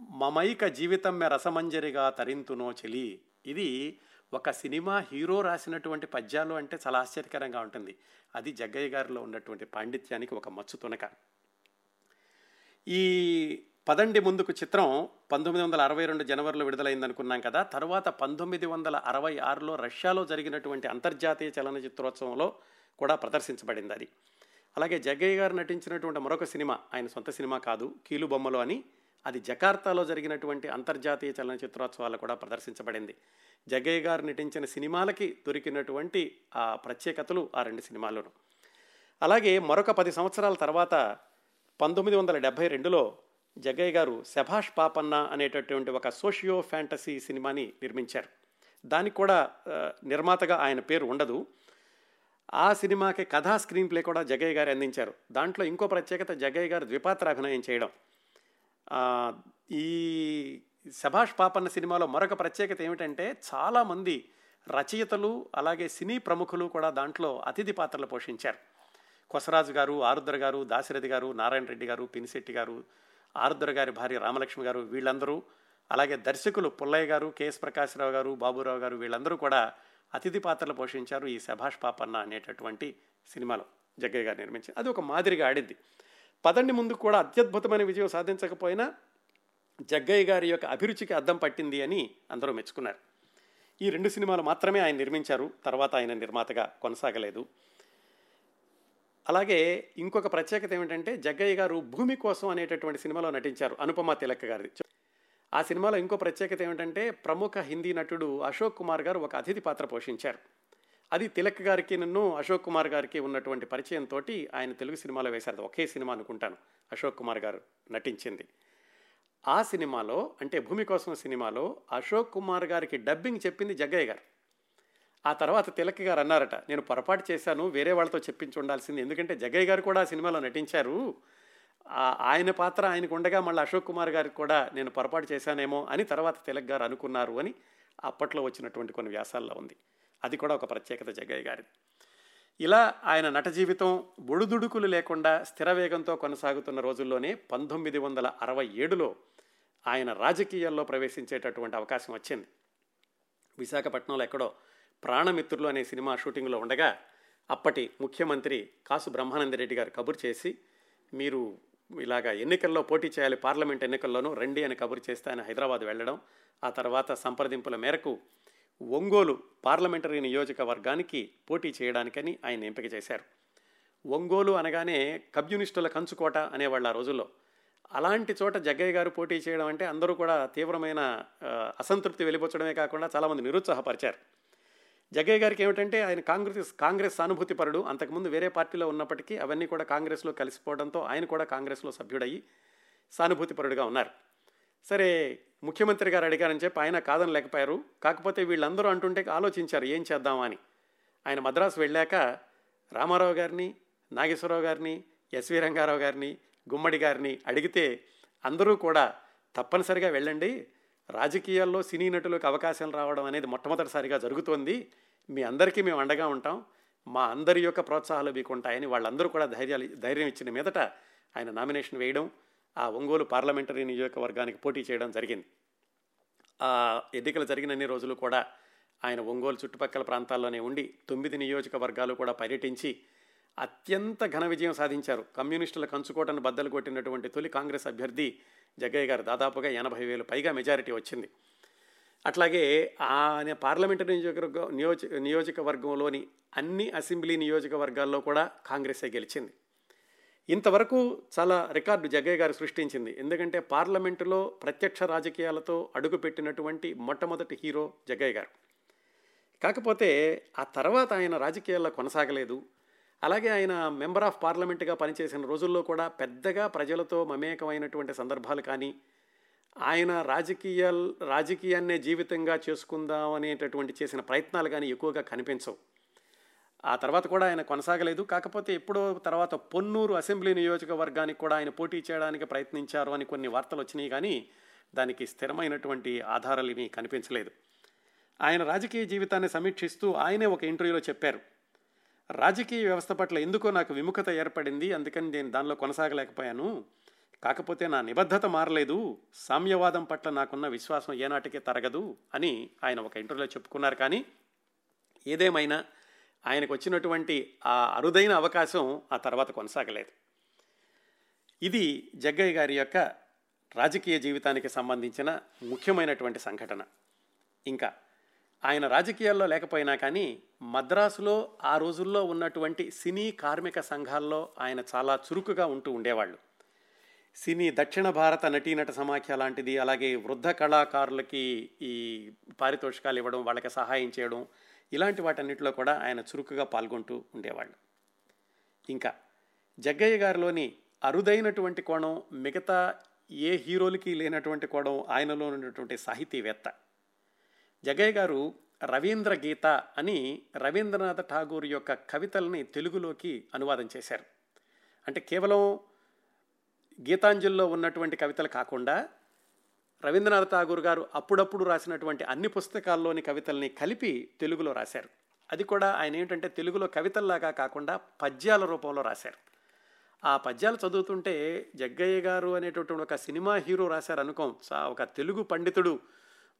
Speaker 1: మమైక జీవితమ్మె రసమంజరిగా తరింతునో చెలి. ఇది ఒక సినిమా హీరో రాసినటువంటి పద్యాలు అంటే చాలా ఆశ్చర్యకరంగా ఉంటుంది. అది జగ్గయ్య గారిలో ఉన్నటువంటి పాండిత్యానికి ఒక మచ్చు తునక. ఈ పదండి ముందుకు చిత్రం పంతొమ్మిది వందల అరవై రెండు జనవరిలో విడుదలైంది అనుకున్నాం కదా. తర్వాత పంతొమ్మిది వందల అరవై ఆరులో రష్యాలో జరిగినటువంటి అంతర్జాతీయ చలనచిత్రోత్సవంలో కూడా ప్రదర్శించబడింది అది. అలాగే జగ్గయ్య గారు నటించినటువంటి మరొక సినిమా ఆయన సొంత సినిమా కాదు కీలుబొమ్మలు అని అది జకార్తాలో జరిగినటువంటి అంతర్జాతీయ చలనచిత్రోత్సవాల్లో కూడా ప్రదర్శించబడింది. జగయ్య గారు నటించిన సినిమాలకి దొరికినటువంటి ఆ ప్రత్యేకతలు ఆ రెండు సినిమాల్లోనూ. అలాగే మరొక పది సంవత్సరాల తర్వాత పంతొమ్మిది వందల డెబ్భై రెండులో జగయ్య గారు శభాష్ పాపన్న అనేటటువంటి ఒక సోషియో ఫ్యాంటసీ సినిమాని నిర్మించారు. దానికి కూడా నిర్మాతగా ఆయన పేరు ఉండదు. ఆ సినిమాకి కథా స్క్రీన్ ప్లే కూడా జగయ్య గారు అందించారు. దాంట్లో ఇంకో ప్రత్యేకత జగయ్య గారు ద్విపాత్ర అభినయం చేయడం. ఈ శభాష్ పాపన్న సినిమాలో మరొక ప్రత్యేకత ఏమిటంటే చాలామంది రచయితలు అలాగే సినీ ప్రముఖులు కూడా దాంట్లో అతిథి పాత్రలు పోషించారు. కొసరాజు గారు ఆరుద్ర గారు దాశరథి గారు నారాయణ రెడ్డి గారు పినిశెట్టి గారు ఆరుద్ర గారి భార్య రామలక్ష్మి గారు వీళ్ళందరూ అలాగే దర్శకులు పుల్లయ్య గారు కెఎస్ ప్రకాశ్రావు గారు బాబురావు గారు వీళ్ళందరూ కూడా అతిథి పాత్రలు పోషించారు ఈ శభాష్ పాపన్న అనేటటువంటి సినిమాలో జగ్గయ్య గారు నిర్మించి అది ఒక మాదిరిగా ఆడింది. పదండి ముందు కూడా అత్యద్భుతమైన విజయం సాధించకపోయినా జగ్గయ్య గారి యొక్క అభిరుచికి అద్దం పట్టింది అని అందరూ మెచ్చుకున్నారు. ఈ రెండు సినిమాలు మాత్రమే ఆయన నిర్మించారు తర్వాత ఆయన నిర్మాతగా కొనసాగలేదు. అలాగే ఇంకొక ప్రత్యేకత ఏమిటంటే జగ్గయ్య గారు భూమి కోసం అనేటటువంటి సినిమాలో నటించారు అనుపమ తిలక్ గారిది. ఆ సినిమాలో ఇంకో ప్రత్యేకత ఏమిటంటే ప్రముఖ హిందీ నటుడు అశోక్ కుమార్ గారు ఒక అతిథి పాత్ర పోషించారు. అది తిలక్ గారికి నన్ను అశోక్ కుమార్ గారికి ఉన్నటువంటి పరిచయంతో ఆయన తెలుగు సినిమాలో వేశారు. ఒకే సినిమా అనుకుంటాను. అశోక్ కుమార్ గారు నటించింది. ఆ సినిమాలో అంటే భూమి కోసం సినిమాలో అశోక్ కుమార్ గారికి డబ్బింగ్ చెప్పింది జగ్గయ్య గారు. ఆ తర్వాత తిలక్ గారు అన్నారట నేను పొరపాటు చేశాను వేరే వాళ్ళతో చెప్పించి ఉండాల్సింది. ఎందుకంటే జగ్గయ్య గారు కూడా ఆ సినిమాలో నటించారు. ఆయన పాత్ర ఆయనకు ఉండగా మళ్ళీ అశోక్ కుమార్ గారికి కూడా నేను పొరపాటు చేశానేమో అని తర్వాత తిలక్ గారు అనుకున్నారు అని అప్పట్లో వచ్చినటువంటి కొన్ని వ్యాసాల్లో ఉంది. అది కూడా ఒక ప్రత్యేకత జగ్గయ్య గారిది. ఇలా ఆయన నట జీవితం ఒడుదుడుకులు లేకుండా స్థిర వేగంతో కొనసాగుతున్న రోజుల్లోనే పంతొమ్మిది వందల అరవై ఏడులో ఆయన రాజకీయాల్లో ప్రవేశించేటటువంటి అవకాశం వచ్చింది. విశాఖపట్నంలో ఎక్కడో ప్రాణమిత్రులు అనే సినిమా షూటింగ్లో ఉండగా అప్పటి ముఖ్యమంత్రి కాసు బ్రహ్మానందరెడ్డి గారు కబురు చేసి మీరు ఇలాగా ఎన్నికల్లో పోటీ చేయాలి పార్లమెంట్ ఎన్నికల్లోనూ రండి అని కబురు చేస్తే ఆయన హైదరాబాద్ వెళ్ళడం ఆ తర్వాత సంప్రదింపుల మేరకు ఒంగోలు పార్లమెంటరీ నియోజకవర్గానికి పోటీ చేయడానికని ఆయన ఎంపిక చేశారు. ఒంగోలు అనగానే కమ్యూనిస్టుల కంచుకోట అనేవాళ్ళు ఆ రోజుల్లో. అలాంటి చోట జగ్గయ్య గారు పోటీ చేయడం అంటే అందరూ కూడా తీవ్రమైన అసంతృప్తి వెళ్ళిపోవడమే కాకుండా చాలామంది నిరుత్సాహపరిచారు. జగ్గయ్య గారికి ఏమిటంటే ఆయన కాంగ్రెస్ కాంగ్రెస్ సానుభూతిపరుడు అంతకుముందు వేరే పార్టీలో ఉన్నప్పటికీ అవన్నీ కూడా కాంగ్రెస్లో కలిసిపోవడంతో ఆయన కూడా కాంగ్రెస్లో సభ్యుడయ్యి సానుభూతిపరుడుగా ఉన్నారు. సరే ముఖ్యమంత్రి గారు అడిగారని చెప్పి ఆయన కాదని లేకపోయారు కాకపోతే వీళ్ళందరూ అంటుంటే ఆలోచించారు ఏం చేద్దామని ఆయన మద్రాసు వెళ్ళాక రామారావు గారిని నాగేశ్వరరావు గారిని ఎస్వి రంగారావు గారిని గుమ్మడి గారిని అడిగితే అందరూ కూడా తప్పనిసరిగా వెళ్ళండి రాజకీయాల్లో సినీ నటులకు అవకాశాలు రావడం అనేది మొట్టమొదటిసారిగా జరుగుతోంది. మీ అందరికీ మేము అండగా ఉంటాం. మా అందరి యొక్క ప్రోత్సాహాలు మీకు ఉంటాయని వాళ్ళందరూ కూడా ధైర్యాలు ధైర్యం ఇచ్చిన మీదట ఆయన నామినేషన్ వేయడం ఆ ఒంగోలు పార్లమెంటరీ నియోజకవర్గానికి పోటీ చేయడం జరిగింది. ఆ ఎన్నికలు జరిగినన్ని రోజులు కూడా ఆయన ఒంగోలు చుట్టుపక్కల ప్రాంతాల్లోనే ఉండి తొమ్మిది నియోజకవర్గాలు కూడా పర్యటించి అత్యంత ఘన విజయం సాధించారు. కమ్యూనిస్టుల కంచుకోటను బద్దలు కొట్టినటువంటి తొలి కాంగ్రెస్ అభ్యర్థి జగ్గయ్య గారు దాదాపుగా ఎనభై వేలు పైగా మెజారిటీ వచ్చింది. అట్లాగే ఆయన పార్లమెంటరీ నియోజకవర్గ నియోజ నియోజకవర్గంలోని అన్ని అసెంబ్లీ నియోజకవర్గాల్లో కూడా కాంగ్రెసే గెలిచింది. ఇంతవరకు చాలా రికార్డు జగ్గయ్య గారు సృష్టించింది. ఎందుకంటే పార్లమెంటులో ప్రత్యక్ష రాజకీయాలతో అడుగుపెట్టినటువంటి మొట్టమొదటి హీరో జగ్గయ్య గారు. కాకపోతే ఆ తర్వాత ఆయన రాజకీయాల్లో కొనసాగలేదు. అలాగే ఆయన మెంబర్ ఆఫ్ పార్లమెంట్గా పనిచేసిన రోజుల్లో కూడా పెద్దగా ప్రజలతో మమేకమైనటువంటి సందర్భాలు కానీ ఆయన రాజకీయాల్ రాజకీయాన్నే జీవితంగా చేసుకుందాం అనేటటువంటి చేసిన ప్రయత్నాలు కానీ ఎక్కువగా కనిపించవు. ఆ తర్వాత కూడా ఆయన కొనసాగలేదు. కాకపోతే ఎప్పుడో తర్వాత పొన్నూరు అసెంబ్లీ నియోజకవర్గానికి కూడా ఆయన పోటీ చేయడానికి ప్రయత్నించారు అని కొన్ని వార్తలు వచ్చినాయి కానీ దానికి స్థిరమైనటువంటి ఆధారాలు ఏమీ కనిపించలేదు. ఆయన రాజకీయ జీవితాన్ని సమీక్షిస్తూ ఆయనే ఒక ఇంటర్వ్యూలో చెప్పారు. రాజకీయ వ్యవస్థ పట్ల ఎందుకో నాకు విముఖత ఏర్పడింది అందుకని నేను దానిలో కొనసాగలేకపోయాను. కాకపోతే నా నిబద్ధత మారలేదు సామ్యవాదం పట్ల నాకున్న విశ్వాసం ఏనాటికి తరగదు అని ఆయన ఒక ఇంటర్వ్యూలో చెప్పుకున్నారు. కానీ ఏదేమైనా ఆయనకు వచ్చినటువంటి ఆ అరుదైన అవకాశం ఆ తర్వాత కొనసాగలేదు. ఇది జగ్గయ్య గారి యొక్క రాజకీయ జీవితానికి సంబంధించిన ముఖ్యమైనటువంటి సంఘటన. ఇంకా ఆయన రాజకీయాల్లో లేకపోయినా కానీ మద్రాసులో ఆ రోజుల్లో ఉన్నటువంటి సినీ కార్మిక సంఘాల్లో ఆయన చాలా చురుకుగా ఉంటూ ఉండేవాళ్ళు. సినీ దక్షిణ భారత నటీనట సమాఖ్య లాంటిది అలాగే వృద్ధ కళాకారులకి ఈ పారితోషికాలు ఇవ్వడం వాళ్ళకి సహాయం చేయడం ఇలాంటి వాటన్నిటిలో కూడా ఆయన చురుకుగా పాల్గొంటూ ఉండేవాళ్ళు. ఇంకా జగ్గయ్య గారిలోని అరుదైనటువంటి కోణం మిగతా ఏ హీరోలకి లేనటువంటి కోణం ఆయనలో ఉన్నటువంటి సాహితీవేత్త. జగ్గయ్య గారు రవీంద్ర గీత అని రవీంద్రనాథ్ ఠాగూర్ యొక్క కవితల్ని తెలుగులోకి అనువాదం చేశారు. అంటే కేవలం గీతాంజలిలో ఉన్నటువంటి కవితలు కాకుండా రవీంద్రనాథ్ ఠాగూర్ గారు అప్పుడప్పుడు రాసినటువంటి అన్ని పుస్తకాల్లోని కవితల్ని కలిపి తెలుగులో రాశారు. అది కూడా ఆయన ఏంటంటే తెలుగులో కవితల్లాగా కాకుండా పద్యాల రూపంలో రాశారు. ఆ పద్యాలు చదువుతుంటే జగ్గయ్య గారు అనేటటువంటి ఒక సినిమా హీరో రాశారు అనుకోం ఒక తెలుగు పండితుడు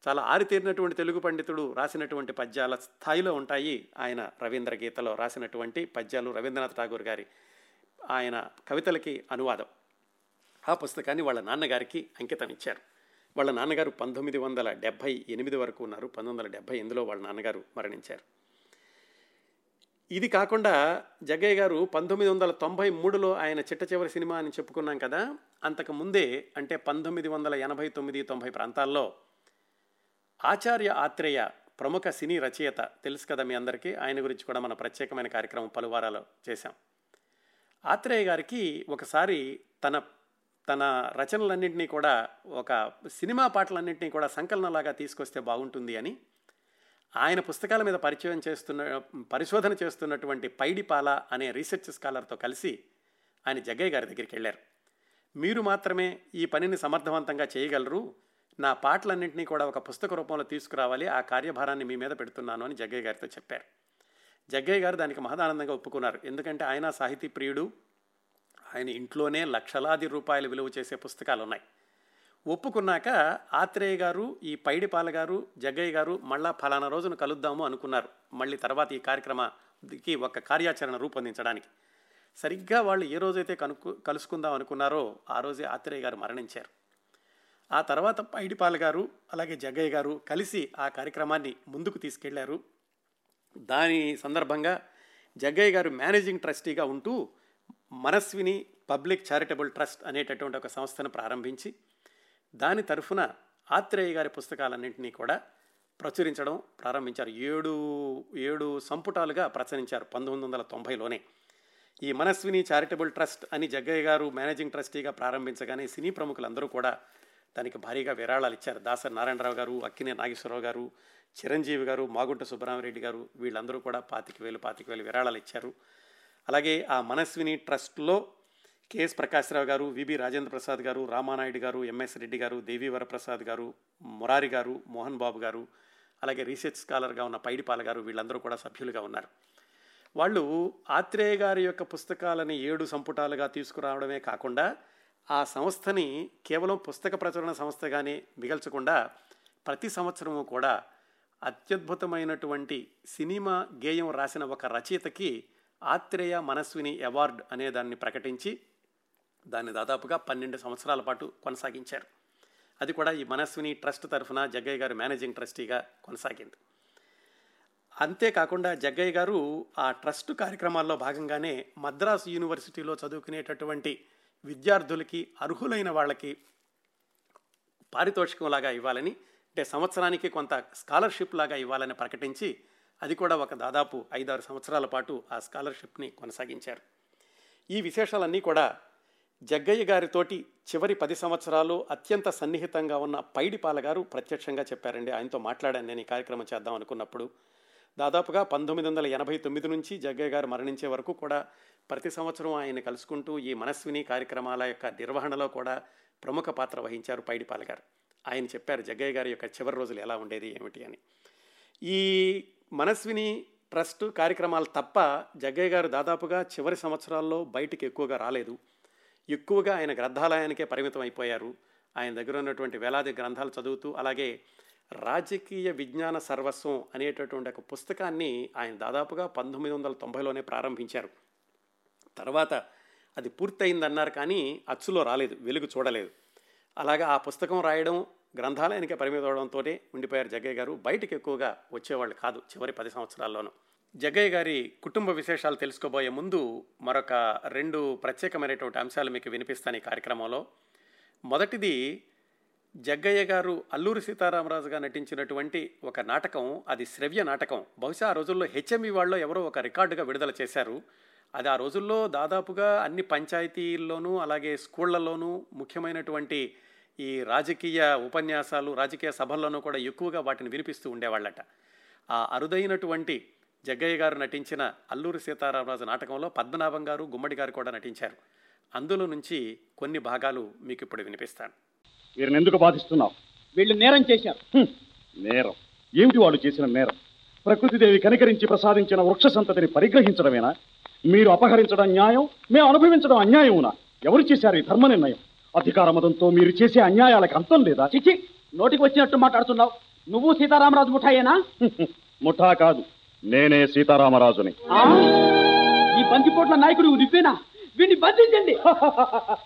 Speaker 1: చాలా ఆరితేరినటువంటి తెలుగు పండితుడు రాసినటువంటి పద్యాల స్థాయిలో ఉంటాయి ఆయన రవీంద్ర గీతలో రాసినటువంటి పద్యాలు రవీంద్రనాథ్ ఠాగూర్ గారి ఆయన కవితలకి అనువాదం. ఆ పుస్తకాన్ని వాళ్ళ నాన్నగారికి అంకితం ఇచ్చారు. వాళ్ళ నాన్నగారు పంతొమ్మిది వందల డెబ్భై ఎనిమిది వరకు ఉన్నారు. పంతొమ్మిది వందల డెబ్భై ఎనిమిదిలో వాళ్ళ నాన్నగారు మరణించారు. ఇది కాకుండా జగ్గయ్య గారు పంతొమ్మిది వందల తొంభై మూడులో ఆయన చిట్ట చివరి సినిమా అని చెప్పుకున్నాం కదా అంతకు ముందే అంటే పంతొమ్మిది వందల ఎనభై తొమ్మిది తొంభై ప్రాంతాల్లో ఆచార్య ఆత్రేయ ప్రముఖ సినీ రచయిత తెలుసు కదా మీ అందరికీ ఆయన గురించి కూడా మన ప్రత్యేకమైన కార్యక్రమం పలువారాలు చేశాం. ఆత్రేయ గారికి ఒకసారి తన తన రచనలన్నింటినీ కూడా ఒక సినిమా పాటలన్నింటినీ కూడా సంకలనలాగా తీసుకొస్తే బాగుంటుంది అని ఆయన పుస్తకాల మీద పరిచయం చేస్తున్న పరిశోధన చేస్తున్నటువంటి పైడిపాల అనే రీసెర్చ్ స్కాలర్తో కలిసి ఆయన జగ్గయ్య గారి దగ్గరికి వెళ్ళారు. మీరు మాత్రమే ఈ పనిని సమర్థవంతంగా చేయగలరు. నా పాటలన్నింటినీ కూడా ఒక పుస్తక రూపంలో తీసుకురావాలి. ఆ కార్యభారాన్ని మీ మీద పెడుతున్నాను అని జగ్గయ్య గారితో చెప్పారు. జగ్గయ్య గారు దానికి మహదానందంగా ఒప్పుకున్నారు. ఎందుకంటే ఆయన సాహితీ ప్రియుడు. ఆయన ఇంట్లోనే లక్షలాది రూపాయలు విలువ చేసే పుస్తకాలు ఉన్నాయి ఒప్పుకున్నాక ఆత్రేయ గారు ఈ పైడిపాల గారు జగ్గయ్య గారు మళ్ళా ఫలానా రోజున కలుద్దాము అనుకున్నారు. మళ్ళీ తర్వాత ఈ కార్యక్రమానికి ఒక కార్యాచరణ రూపొందించడానికి. సరిగ్గా వాళ్ళు ఏ రోజైతే కనుక్కు కలుసుకుందాం అనుకున్నారో ఆ రోజే ఆత్రేయ గారు మరణించారు. ఆ తర్వాత పైడిపాల గారు అలాగే జగ్గయ్య గారు కలిసి ఆ కార్యక్రమాన్ని ముందుకు తీసుకెళ్ళారు. దాని సందర్భంగా జగ్గయ్య గారు మేనేజింగ్ ట్రస్టీగా ఉంటూ మనస్విని పబ్లిక్ చారిటబుల్ ట్రస్ట్ అనేటటువంటి ఒక సంస్థను ప్రారంభించి దాని తరఫున ఆత్రేయ గారి పుస్తకాలన్నింటినీ కూడా ప్రచురించడం ప్రారంభించారు. ఏడు ఏడు సంపుటాలుగా ప్రచురించారు పంతొమ్మిది వందల తొంభైలోనే. ఈ మనస్విని చారిటబుల్ ట్రస్ట్ అని జగ్గయ్య గారు మేనేజింగ్ ట్రస్టీగా ప్రారంభించగానే సినీ ప్రముఖులందరూ కూడా దానికి భారీగా విరాళాలు ఇచ్చారు. దాసరి నారాయణరావు గారు అక్కినే నాగేశ్వరరావు గారు చిరంజీవి గారు మాగుంట సుబ్బరామరెడ్డి గారు వీళ్ళందరూ కూడా పాతిక వేలు పాతిక వేలు విరాళాలు ఇచ్చారు. అలాగే ఆ మనస్విని ట్రస్ట్లో కెఎస్ ప్రకాశ్రావు గారు విబి రాజేంద్ర ప్రసాద్ గారు రామానాయుడు గారు ఎంఎస్ రెడ్డి గారు దేవి వరప్రసాద్ గారు మురారి గారు మోహన్ బాబు గారు అలాగే రీసెర్చ్ స్కాలర్గా ఉన్న పైడిపాల గారు వీళ్ళందరూ కూడా సభ్యులుగా ఉన్నారు. వాళ్ళు ఆత్రేయ గారి యొక్క పుస్తకాలని ఏడు సంపుటాలుగా తీసుకురావడమే కాకుండా ఆ సంస్థని కేవలం పుస్తక ప్రచురణ సంస్థగానే మిగల్చకుండా ప్రతి సంవత్సరము కూడా అత్యద్భుతమైనటువంటి సినిమా గేయం రాసిన ఒక రచయితకి ఆత్రేయ మనస్విని అవార్డ్ అనే దాన్ని ప్రకటించి దాన్ని దాదాపుగా పన్నెండు సంవత్సరాల పాటు కొనసాగించారు. అది కూడా ఈ మనస్విని ట్రస్ట్ తరఫున జగ్గయ్య గారు మేనేజింగ్ ట్రస్టీగా కొనసాగింది. అంతేకాకుండా జగ్గయ్య గారు ఆ ట్రస్ట్ కార్యక్రమాల్లో భాగంగానే మద్రాసు యూనివర్సిటీలో చదువుకునేటటువంటి విద్యార్థులకి అర్హులైన వాళ్ళకి పారితోషికంలాగా ఇవ్వాలని అంటే సంవత్సరానికి కొంత స్కాలర్షిప్ లాగా ఇవ్వాలని ప్రకటించి అది కూడా ఒక దాదాపు ఐదారు సంవత్సరాల పాటు ఆ స్కాలర్షిప్ని కొనసాగించారు. ఈ విశేషాలన్నీ కూడా జగ్గయ్య గారితోటి చివరి పది సంవత్సరాలు అత్యంత సన్నిహితంగా ఉన్న పైడిపాల గారు ప్రత్యక్షంగా చెప్పారండి. ఆయనతో మాట్లాడాను నేను ఈ కార్యక్రమం చేద్దాం అనుకున్నప్పుడు. దాదాపుగా పంతొమ్మిది వందల ఎనభై తొమ్మిది నుంచి జగ్గయ్య గారు మరణించే వరకు కూడా ప్రతి సంవత్సరం ఆయన కలుసుకుంటూ ఈ మనస్విని కార్యక్రమాల యొక్క నిర్వహణలో కూడా ప్రముఖ పాత్ర వహించారు పైడిపాల గారు. ఆయన చెప్పారు జగ్గయ్య గారి యొక్క చివరి రోజులు ఎలా ఉండేది ఏమిటి అని. ఈ మనస్విని ట్రస్ట్ కార్యక్రమాలు తప్ప జగ్గయ్య గారు దాదాపుగా చివరి సంవత్సరాల్లో బయటికి ఎక్కువగా రాలేదు. ఎక్కువగా ఆయన గ్రంథాలయానికే పరిమితం అయిపోయారు. ఆయన దగ్గర ఉన్నటువంటి వేలాది గ్రంథాలు చదువుతూ అలాగే రాజకీయ విజ్ఞాన సర్వస్వం అనేటటువంటి ఒక పుస్తకాన్ని ఆయన దాదాపుగా పంతొమ్మిది వందల తొంభైలోనే ప్రారంభించారు. తర్వాత అది పూర్తయిందన్నారు కానీ అచ్చులో రాలేదు వెలుగు చూడలేదు. అలాగా ఆ పుస్తకం రాయడం గ్రంథాలయానికి పరిమితం అవడంతో ఉండిపోయారు జగ్గయ్య గారు. బయటకు ఎక్కువగా వచ్చేవాళ్ళు కాదు చివరి పది సంవత్సరాల్లోనూ. జగ్గయ్య గారి కుటుంబ విశేషాలు తెలుసుకోబోయే ముందు మరొక రెండు ప్రత్యేకమైనటువంటి అంశాలు మీకు వినిపిస్తాను ఈ కార్యక్రమంలో. మొదటిది జగ్గయ్య గారు అల్లూరి సీతారామరాజుగా నటించినటువంటి ఒక నాటకం అది శ్రవ్య నాటకం. బహుశా ఆ రోజుల్లో హెచ్ఎంఈ వాళ్ళు ఎవరో ఒక రికార్డుగా విడుదల చేశారు. అది ఆ రోజుల్లో దాదాపుగా అన్ని పంచాయతీల్లోనూ అలాగే స్కూళ్ళలోనూ ముఖ్యమైనటువంటి ఈ రాజకీయ ఉపన్యాసాలు రాజకీయ సభల్లోనూ కూడా ఎక్కువగా వాటిని వినిపిస్తూ ఉండేవాళ్ళట. ఆ అరుదైనటువంటి జగ్గయ్య గారు నటించిన అల్లూరి సీతారామరాజు నాటకంలో పద్మనాభం గారు గుమ్మడి గారు కూడా నటించారు. అందులో నుంచి కొన్ని భాగాలు మీకు ఇప్పుడు వినిపిస్తాను.
Speaker 2: వీరిని ఎందుకు బాధిస్తున్నావు?
Speaker 3: వీళ్ళు నేరం చేశారు.
Speaker 2: నేరం. ఏమిటి వాళ్ళు చేసిన నేరం? ప్రకృతిదేవి కనికరించి ప్రసాదించిన వృక్ష సంతతిని పరిగ్రహించడమేనా? మీరు అపహరించడం న్యాయం మేము అనుభవించడం అన్యాయమునా? ఎవరు చేశారు ఈ ధర్మ నిర్ణయం అధికార మదంతో మీరు చేసే అన్యాయాలకు అంతం లేదా?
Speaker 3: చిచి నోటికి వచ్చినట్టు మాట్లాడుతున్నావు. నువ్వు సీతారామరాజు ముఠాయేనా?
Speaker 2: ముఠా కాదు. నేనే సీతారామరాజుని?
Speaker 3: ఈ బందిపోట్ల నాయకుడు నువ్వేనా? వీడిని బంధించండి.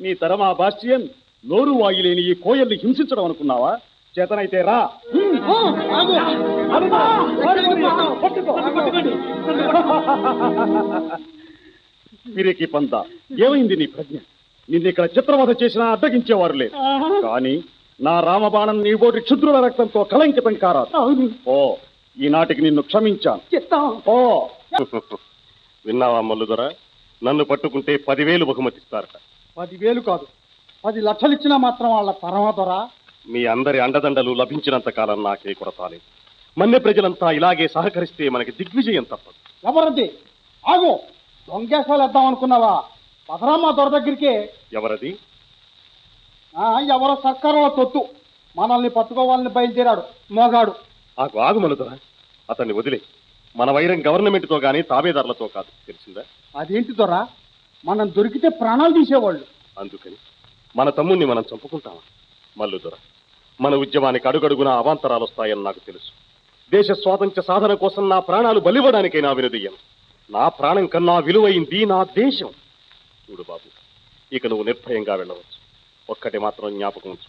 Speaker 2: నీ తరమా బాస్టియన్ నోరు వాయిలేని ఈ కోయల్ని హింసించడం అనుకున్నావా? చేతనైతే రా. పిరికి పంత ఏమైంది నీ ప్రజ్ఞ? నిన్ను ఇక్కడ చిత్రవధ చేసినా అడ్డగించేవారు లేదు కానీ నా రామబాణం నీ బోటి క్షుద్రుల రక్తంతో కళంకితం కారాదు.
Speaker 3: అవును.
Speaker 2: ఓ ఈనాటికి నిన్ను క్షమించాను. ఓ
Speaker 4: విన్నావా మల్లుదొర? నన్ను పట్టుకుంటే పదివేలు బహుమతిస్తారట.
Speaker 3: పదివేలు కాదు పది లక్షలు ఇచ్చినా మాత్రం వాళ్ళ పరమదొర.
Speaker 4: మీ అందరి అండదండలు లభించినంత కాలం నాకే కొరతాలేదు మన్య ప్రజలంతా ఇలాగే సహకరిస్తే మనకి దిగ్విజయం తప్పదు.
Speaker 3: ఎవరది? ఆగు దొంగేసాలు వేద్దాం అనుకున్నావా పదరామా దొర దగ్గరికి.
Speaker 4: ఎవరది?
Speaker 3: ఆ, ఎవరో సర్కారులో తొత్తు. మనల్ని పట్టుకోవాలని బయలుదేరాడు. మోగాడు.
Speaker 4: ఆగు ఆగు మల్లుదొర అతన్ని వదిలే. మన వైరం గవర్నమెంట్తో గానీ తాబేదారులతో కాదు. తెలిసిందా?
Speaker 3: అదేంటి దొర? మనం దొరికితే ప్రాణాలు తీసేవాళ్ళు.
Speaker 4: అందుకని మన తమ్ముణ్ణి మనం చంపుకుంటామా? మల్లుదొర మన ఉద్యమానికి అడుగడుగునా అవాంతరాలు వస్తాయని నాకు తెలుసు. దేశ స్వాతంత్ర్య సాధన కోసం నా ప్రాణాలు బలివ్వడానికే నా వినుదీయం నా ప్రాణం కన్నా విలువైంది నా దేశం. చూడు బాబు. ఇక నువ్వు నిర్భయంగా వెళ్ళవచ్చు. ఒక్కటి మాత్రం జ్ఞాపకం ఉంచు.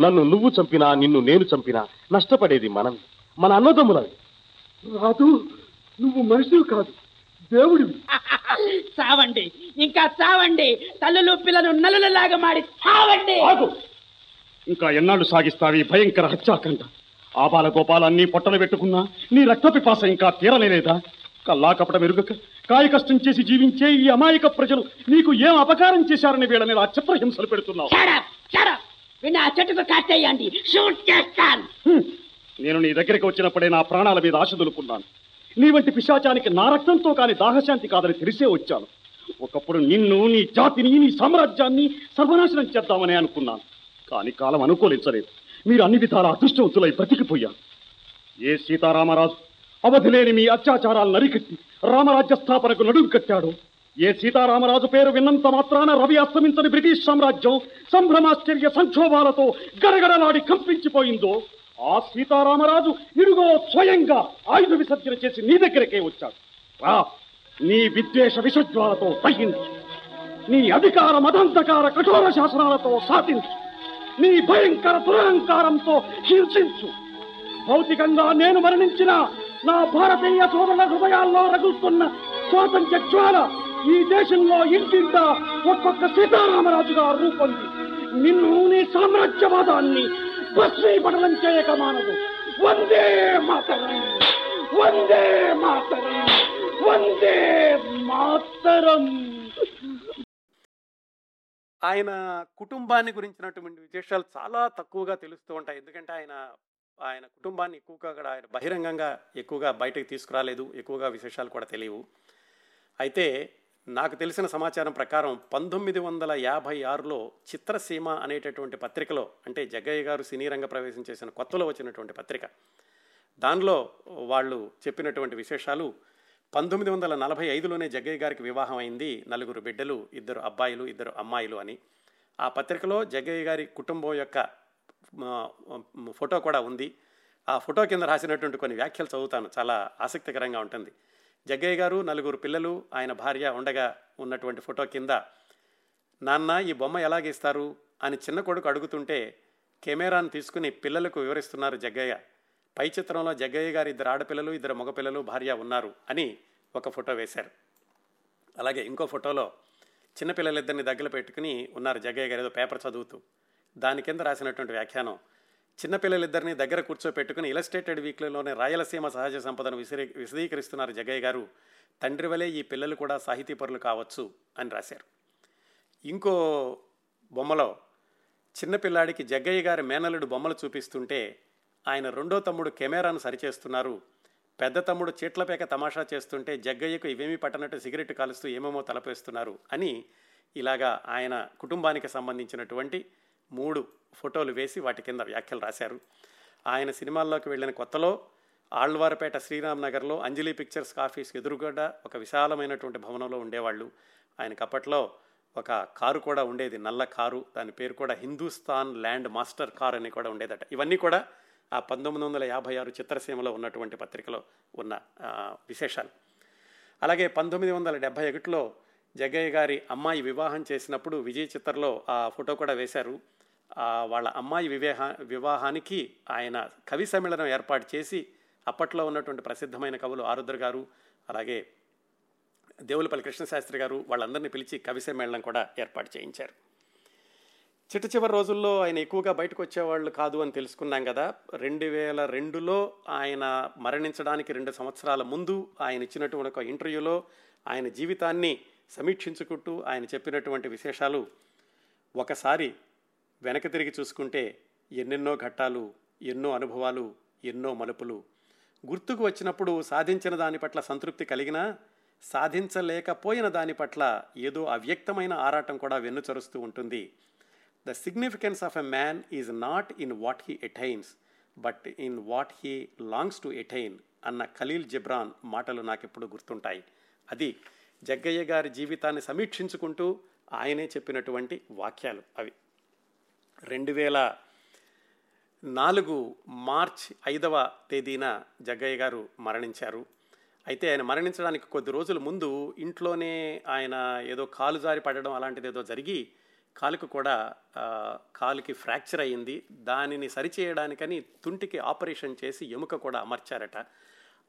Speaker 4: నన్ను నువ్వు చంపినా నిన్ను నేను చంపినా నష్టపడేది మనం మన అన్నదమ్ములవి.
Speaker 3: రాదు నువ్వు మనిషివి కాదు దేవుడివి.
Speaker 5: చావండి ఇంకా చావండి. తల్లులు పిల్లలు నలులలాగా మాడి చావండి.
Speaker 2: ఆగు. ఇంకా ఎన్నాళ్ళు సాగిస్తావి భయంకర హత్యాకండ? ఆపాల గోపాలన్నీ పొట్టలు పెట్టుకున్నా నీ రక్తపిపాస ఇంకా తీరలేదా కల్లా కపట మెరుగక కాయ కష్టం చేసి జీవించే ఈ అమాయక ప్రజలు నీకు ఏం అపకారం చేశారని వీళ్ళ మీద ఆ చిత్రహింసలు పెడుతున్నావు
Speaker 5: ఆ చెట్టుకు కాటేయండి. షూట్ చేస్తాను
Speaker 2: హ్మ్. నేను నీ దగ్గరికి వచ్చినప్పుడే నా ప్రాణాల మీద ఆశ దులుకున్నాను. నీ వంటి పిశాచానికి నా రక్తంతో కాని దాహశాంతి కాదని తెలిసే వచ్చాను. ఒకప్పుడు నిన్ను నీ జాతిని నీ సామ్రాజ్యాన్ని సర్వనాశనం చేద్దామని అనుకున్నాను. కానీ కాలం అనుకూలించలేదు. మీరు అన్ని విధాల అదృష్టవంతులై బ్రతికిపోయారు. ఏ సీతారామరాజు అవధి లేని మీ అత్యాచారాలు నరికట్టి రామరాజ్య స్థాపనకు నడుం కట్టాడు. ఏ సీతారామరాజు పేరు విన్నంత మాత్రాన రవి అస్తమించని బ్రిటిష్ సామ్రాజ్యం సంభ్రమాశ్చర్య సంక్షోభాలతో గడగడలాడి కంపించిపోయిందో ఆ సీతారామరాజు ఇడుగో స్వయంగా ఆయుధ విసర్జన చేసి నీ దగ్గరకే వచ్చాడు. రా నీ విద్వేష విషజ్వాలతో సహించు నీ అధికార మదంతకార కఠోర శాసనాలతో సాధించు. నీ భయంకర దురహంకారంతో హింసించు. భౌతికంగా నేను మరణించిన నా భారతీయ సోదరుల హృదయాల్లో రగులుతున్న స్వాతంత్ర జ్వాల ఈ దేశంలో ఇంటింట ఒక్కొక్క సీతారామరాజుగా రూపొంది. నిన్ను నీ సామ్రాజ్యవాదాన్ని భస్మీపటలం చేయక మానదు వందే మాతరం. వందే మాతరం. వందే మాతరం.
Speaker 1: ఆయన కుటుంబాన్ని గురించినటువంటి విశేషాలు చాలా తక్కువగా తెలుస్తూ ఉంటాయి. ఎందుకంటే ఆయన ఆయన కుటుంబాన్ని ఎక్కువగా కూడా ఆయన బహిరంగంగా ఎక్కువగా బయటకు తీసుకురాలేదు ఎక్కువగా విశేషాలు కూడా తెలియవు. అయితే నాకు తెలిసిన సమాచారం ప్రకారం పంతొమ్మిది వందల యాభై ఆరులో చిత్రసీమ అనేటటువంటి పత్రికలో అంటే జగ్గయ్య గారు సినీ రంగ ప్రవేశం చేసిన కొత్తలో వచ్చినటువంటి పత్రిక దానిలో వాళ్ళు చెప్పినటువంటి విశేషాలు పంతొమ్మిది వందల నలభై ఐదులోనే జగ్గయ్య గారికి వివాహం అయింది నలుగురు బిడ్డలు ఇద్దరు అబ్బాయిలు ఇద్దరు అమ్మాయిలు అని. ఆ పత్రికలో జగ్గయ్య గారి కుటుంబం యొక్క ఫోటో కూడా ఉంది. ఆ ఫోటో కింద రాసినటువంటి కొన్ని వ్యాఖ్యలు చదువుతాను. చాలా ఆసక్తికరంగా ఉంటుంది. జగ్గయ్య గారు నలుగురు పిల్లలు ఆయన భార్య ఉండగా ఉన్నటువంటి ఫోటో కింద నాన్న ఈ బొమ్మ ఎలా గీస్తారు అని చిన్న కొడుకు అడుగుతుంటే కెమెరాను తీసుకుని పిల్లలకు వివరిస్తున్నారు జగ్గయ్య. పై చిత్రంలో జగ్గయ్య గారు ఇద్దరు ఆడపిల్లలు ఇద్దరు మగపిల్లలు భార్య ఉన్నారు అని ఒక ఫోటో వేశారు. అలాగే ఇంకో ఫోటోలో చిన్నపిల్లలిద్దరిని దగ్గర పెట్టుకుని ఉన్నారు జగ్గయ్య గారు. ఏదో పేపర్ చదువుతూ. దాని కింద రాసినటువంటి వ్యాఖ్యానం చిన్నపిల్లలిద్దరిని దగ్గర కూర్చోపెట్టుకుని ఇలస్ట్రేటెడ్ వీక్లీలోనే రాయలసీమ సహజ సంపదను విసిరి విశదీకరిస్తున్నారు జగ్గయ్య గారు. తండ్రి వలె ఈ పిల్లలు కూడా సాహితీపరులు కావచ్చు అని రాశారు. ఇంకో బొమ్మలో చిన్నపిల్లాడికి జగ్గయ్య గారి మేనలుడు బొమ్మలు చూపిస్తుంటే ఆయన రెండో తమ్ముడు కెమెరాను సరిచేస్తున్నారు. పెద్ద తమ్ముడు చీట్లపేక తమాషా చేస్తుంటే జగ్గయ్యకు ఇవేమీ పట్టనట్టు సిగరెట్ కాలుస్తూ ఏమేమో తలపేస్తున్నారు అని ఇలాగా ఆయన కుటుంబానికి సంబంధించినటువంటి మూడు ఫోటోలు వేసి వాటి కింద వ్యాఖ్యలు రాశారు. ఆయన సినిమాల్లోకి వెళ్ళిన కొత్తలో ఆళ్వారపేట శ్రీరామ్ నగర్లో అంజలి పిక్చర్స్ ఆఫీస్ ఎదురుగడ్డ ఒక విశాలమైనటువంటి భవనంలో ఉండేవాళ్ళు. ఆయనకు అప్పట్లో ఒక కారు కూడా ఉండేది నల్ల కారు. దాని పేరు కూడా హిందుస్థాన్ ల్యాండ్ మాస్టర్ కార్ అని కూడా ఉండేదట. ఇవన్నీ కూడా ఆ పంతొమ్మిది వందల యాభై ఆరు చిత్రసీమలో ఉన్నటువంటి పత్రికలో ఉన్న విశేషాలు. అలాగే పంతొమ్మిది వందల డెబ్భై ఒకటిలో జగ్గయ్య గారి అమ్మాయి వివాహం చేసినప్పుడు విజయ్ చిత్రలో ఆ ఫోటో కూడా వేశారు. వాళ్ళ అమ్మాయి వివేహా వివాహానికి ఆయన కవి సమ్మేళనం ఏర్పాటు చేసి అప్పట్లో ఉన్నటువంటి ప్రసిద్ధమైన కవులు ఆరుద్ర గారు అలాగే దేవులపల్లి కృష్ణశాస్త్రి గారు వాళ్ళందరినీ పిలిచి కవి సమ్మేళనం కూడా ఏర్పాటు చేయించారు. చిట్ట చివరి రోజుల్లో ఆయన ఎక్కువగా బయటకు వచ్చేవాళ్ళు కాదు అని తెలుసుకున్నాం కదా. రెండు వేల రెండులో ఆయన మరణించడానికి రెండు సంవత్సరాల ముందు ఆయన ఇచ్చినటువంటి ఒక ఇంటర్వ్యూలో ఆయన జీవితాన్ని సమీక్షించుకుంటూ ఆయన చెప్పినటువంటి విశేషాలు ఒకసారి వెనక తిరిగి చూసుకుంటే ఎన్నెన్నో ఘట్టాలు ఎన్నో అనుభవాలు ఎన్నో మలుపులు. గుర్తుకు వచ్చినప్పుడు సాధించిన దాని పట్ల సంతృప్తి కలిగినా సాధించలేకపోయిన దాని పట్ల ఏదో అవ్యక్తమైన ఆరాటం కూడా వెన్నుచరుస్తూ ఉంటుంది. The significance of a man is not in what he attains but in what he longs to attain అన్న ఖలీల్ జిబ్రాన్ మాటలు నాకెప్పుడు గుర్తుంటాయి. అది జగ్గయ్య గారి జీవితాన్ని సమీక్షించుకుంటూ ఆయనే చెప్పినటువంటి వాక్యాలు అవి. రెండు వేల నాలుగు మార్చ్ ఐదవ తేదీన జగ్గయ్య గారు మరణించారు. అయితే ఆయన మరణించడానికి కొద్ది రోజుల ముందు ఇంట్లోనే ఆయన ఏదో కాలు జారి పడడం అలాంటిది ఏదో జరిగి కాలుకు కూడా కాలుకి ఫ్రాక్చర్ అయ్యింది. దానిని సరిచేయడానికని తుంటికి ఆపరేషన్ చేసి ఎముక కూడా అమర్చారట.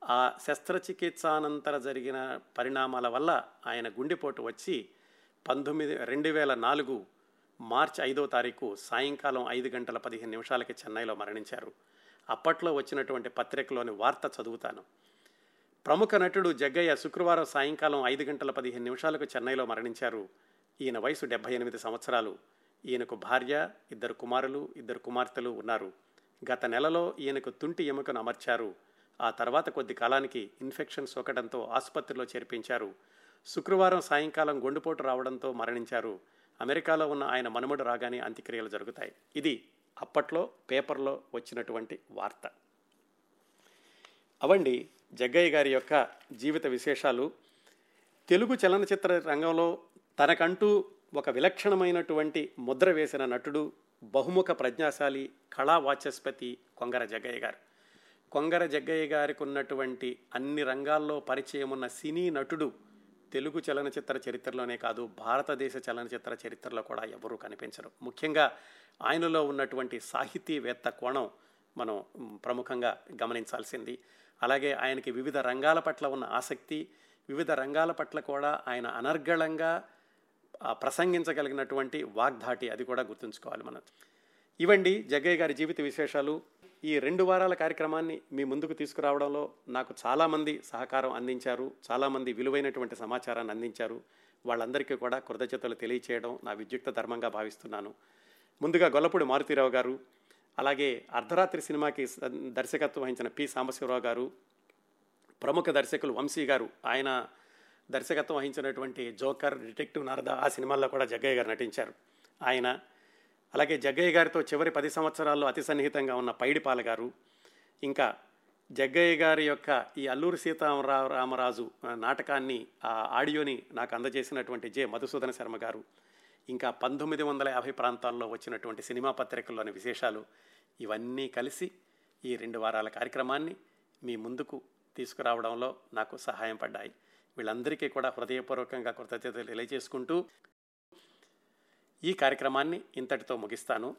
Speaker 1: ఆ శస్త్రచికిత్సానంతర జరిగిన పరిణామాల వల్ల ఆయన గుండెపోటు వచ్చి పంతొమ్మిది రెండు వేల నాలుగు మార్చ్ ఐదో తారీఖు సాయంకాలం ఐదు గంటల పదిహేను నిమిషాలకి చెన్నైలో మరణించారు. అప్పట్లో వచ్చినటువంటి పత్రికలోని వార్త చదువుతాను. ప్రముఖ నటుడు జగ్గయ్య శుక్రవారం సాయంకాలం ఐదు గంటల పదిహేను నిమిషాలకు చెన్నైలో మరణించారు. ఈయన వయసు డెబ్బై ఎనిమిది సంవత్సరాలు. ఈయనకు భార్య ఇద్దరు కుమారులు ఇద్దరు కుమార్తెలు ఉన్నారు. గత నెలలో ఈయనకు తుంటి ఎముకను అమర్చారు. ఆ తర్వాత కొద్ది కాలానికి ఇన్ఫెక్షన్ సోకడంతో ఆసుపత్రిలో చేర్పించారు. శుక్రవారం సాయంకాలం గుండెపోటు రావడంతో మరణించారు. అమెరికాలో ఉన్న ఆయన మనుమడు రాగానే అంత్యక్రియలు జరుగుతాయి. ఇది అప్పట్లో పేపర్లో వచ్చినటువంటి వార్త. అవండి జగ్గయ్య గారి యొక్క జీవిత విశేషాలు. తెలుగు చలనచిత్ర రంగంలో తనకంటూ ఒక విలక్షణమైనటువంటి ముద్ర వేసిన నటుడు బహుముఖ ప్రజ్ఞాశాలి కళా వాచస్పతి కొంగర జగ్గయ్య గారు. కొంగర జగ్గయ్య గారికి ఉన్నటువంటి అన్ని రంగాల్లో పరిచయం ఉన్న సినీ నటుడు తెలుగు చలనచిత్ర చరిత్రలోనే కాదు భారతదేశ చలనచిత్ర చరిత్రలో కూడా ఎవరూ కనిపించరు. ముఖ్యంగా ఆయనలో ఉన్నటువంటి సాహితీవేత్త కోణం మనం ప్రముఖంగా గమనించాల్సింది. అలాగే ఆయనకి వివిధ రంగాల పట్ల ఉన్న ఆసక్తి వివిధ రంగాల పట్ల కూడా ఆయన అనర్గళంగా ప్రసంగించగలిగినటువంటి వాగ్ధాటి అది కూడా గుర్తుంచుకోవాలి మనం. ఇవండి జగ్గయ్య గారి జీవిత విశేషాలు. ఈ రెండు వారాల కార్యక్రమాన్ని మీ ముందుకు తీసుకురావడంలో నాకు చాలామంది సహకారం అందించారు చాలామంది విలువైనటువంటి సమాచారాన్ని అందించారు. వాళ్ళందరికీ కూడా కృతజ్ఞతలు తెలియచేయడం నా విద్యుక్త ధర్మంగా భావిస్తున్నాను. ముందుగా గొల్లపూడి మారుతీరావు గారు అలాగే అర్ధరాత్రి సినిమాకి దర్శకత్వం వహించిన పి. సాంబశివరావు గారు ప్రముఖ దర్శకులు వంశీ గారు ఆయన దర్శకత్వం వహించినటువంటి జోకర్ డిటెక్టివ్ నారద ఆ సినిమాల్లో కూడా జగ్గయ్య గారు నటించారు. ఆయన అలాగే జగ్గయ్య గారితో చివరి పది సంవత్సరాల్లో అతి సన్నిహితంగా ఉన్న పైడిపాల గారు ఇంకా జగ్గయ్య గారి యొక్క ఈ అల్లూరి సీతారామ రామరాజు నాటకాన్ని ఆ ఆడియోని నాకు అందజేసినటువంటి జె. మధుసూదన శర్మ గారు ఇంకా పంతొమ్మిది వందల యాభై ప్రాంతాల్లో వచ్చినటువంటి సినిమా పత్రికల్లోని విశేషాలు ఇవన్నీ కలిసి ఈ రెండు వారాల కార్యక్రమాన్ని మీ ముందుకు తీసుకురావడంలో నాకు సహాయం పడ్డాయి. వీళ్ళందరికీ కూడా హృదయపూర్వకంగా కృతజ్ఞతలు తెలియజేసుకుంటూ ఈ కార్యక్రమాన్ని ఇంతటితో ముగిస్తాను.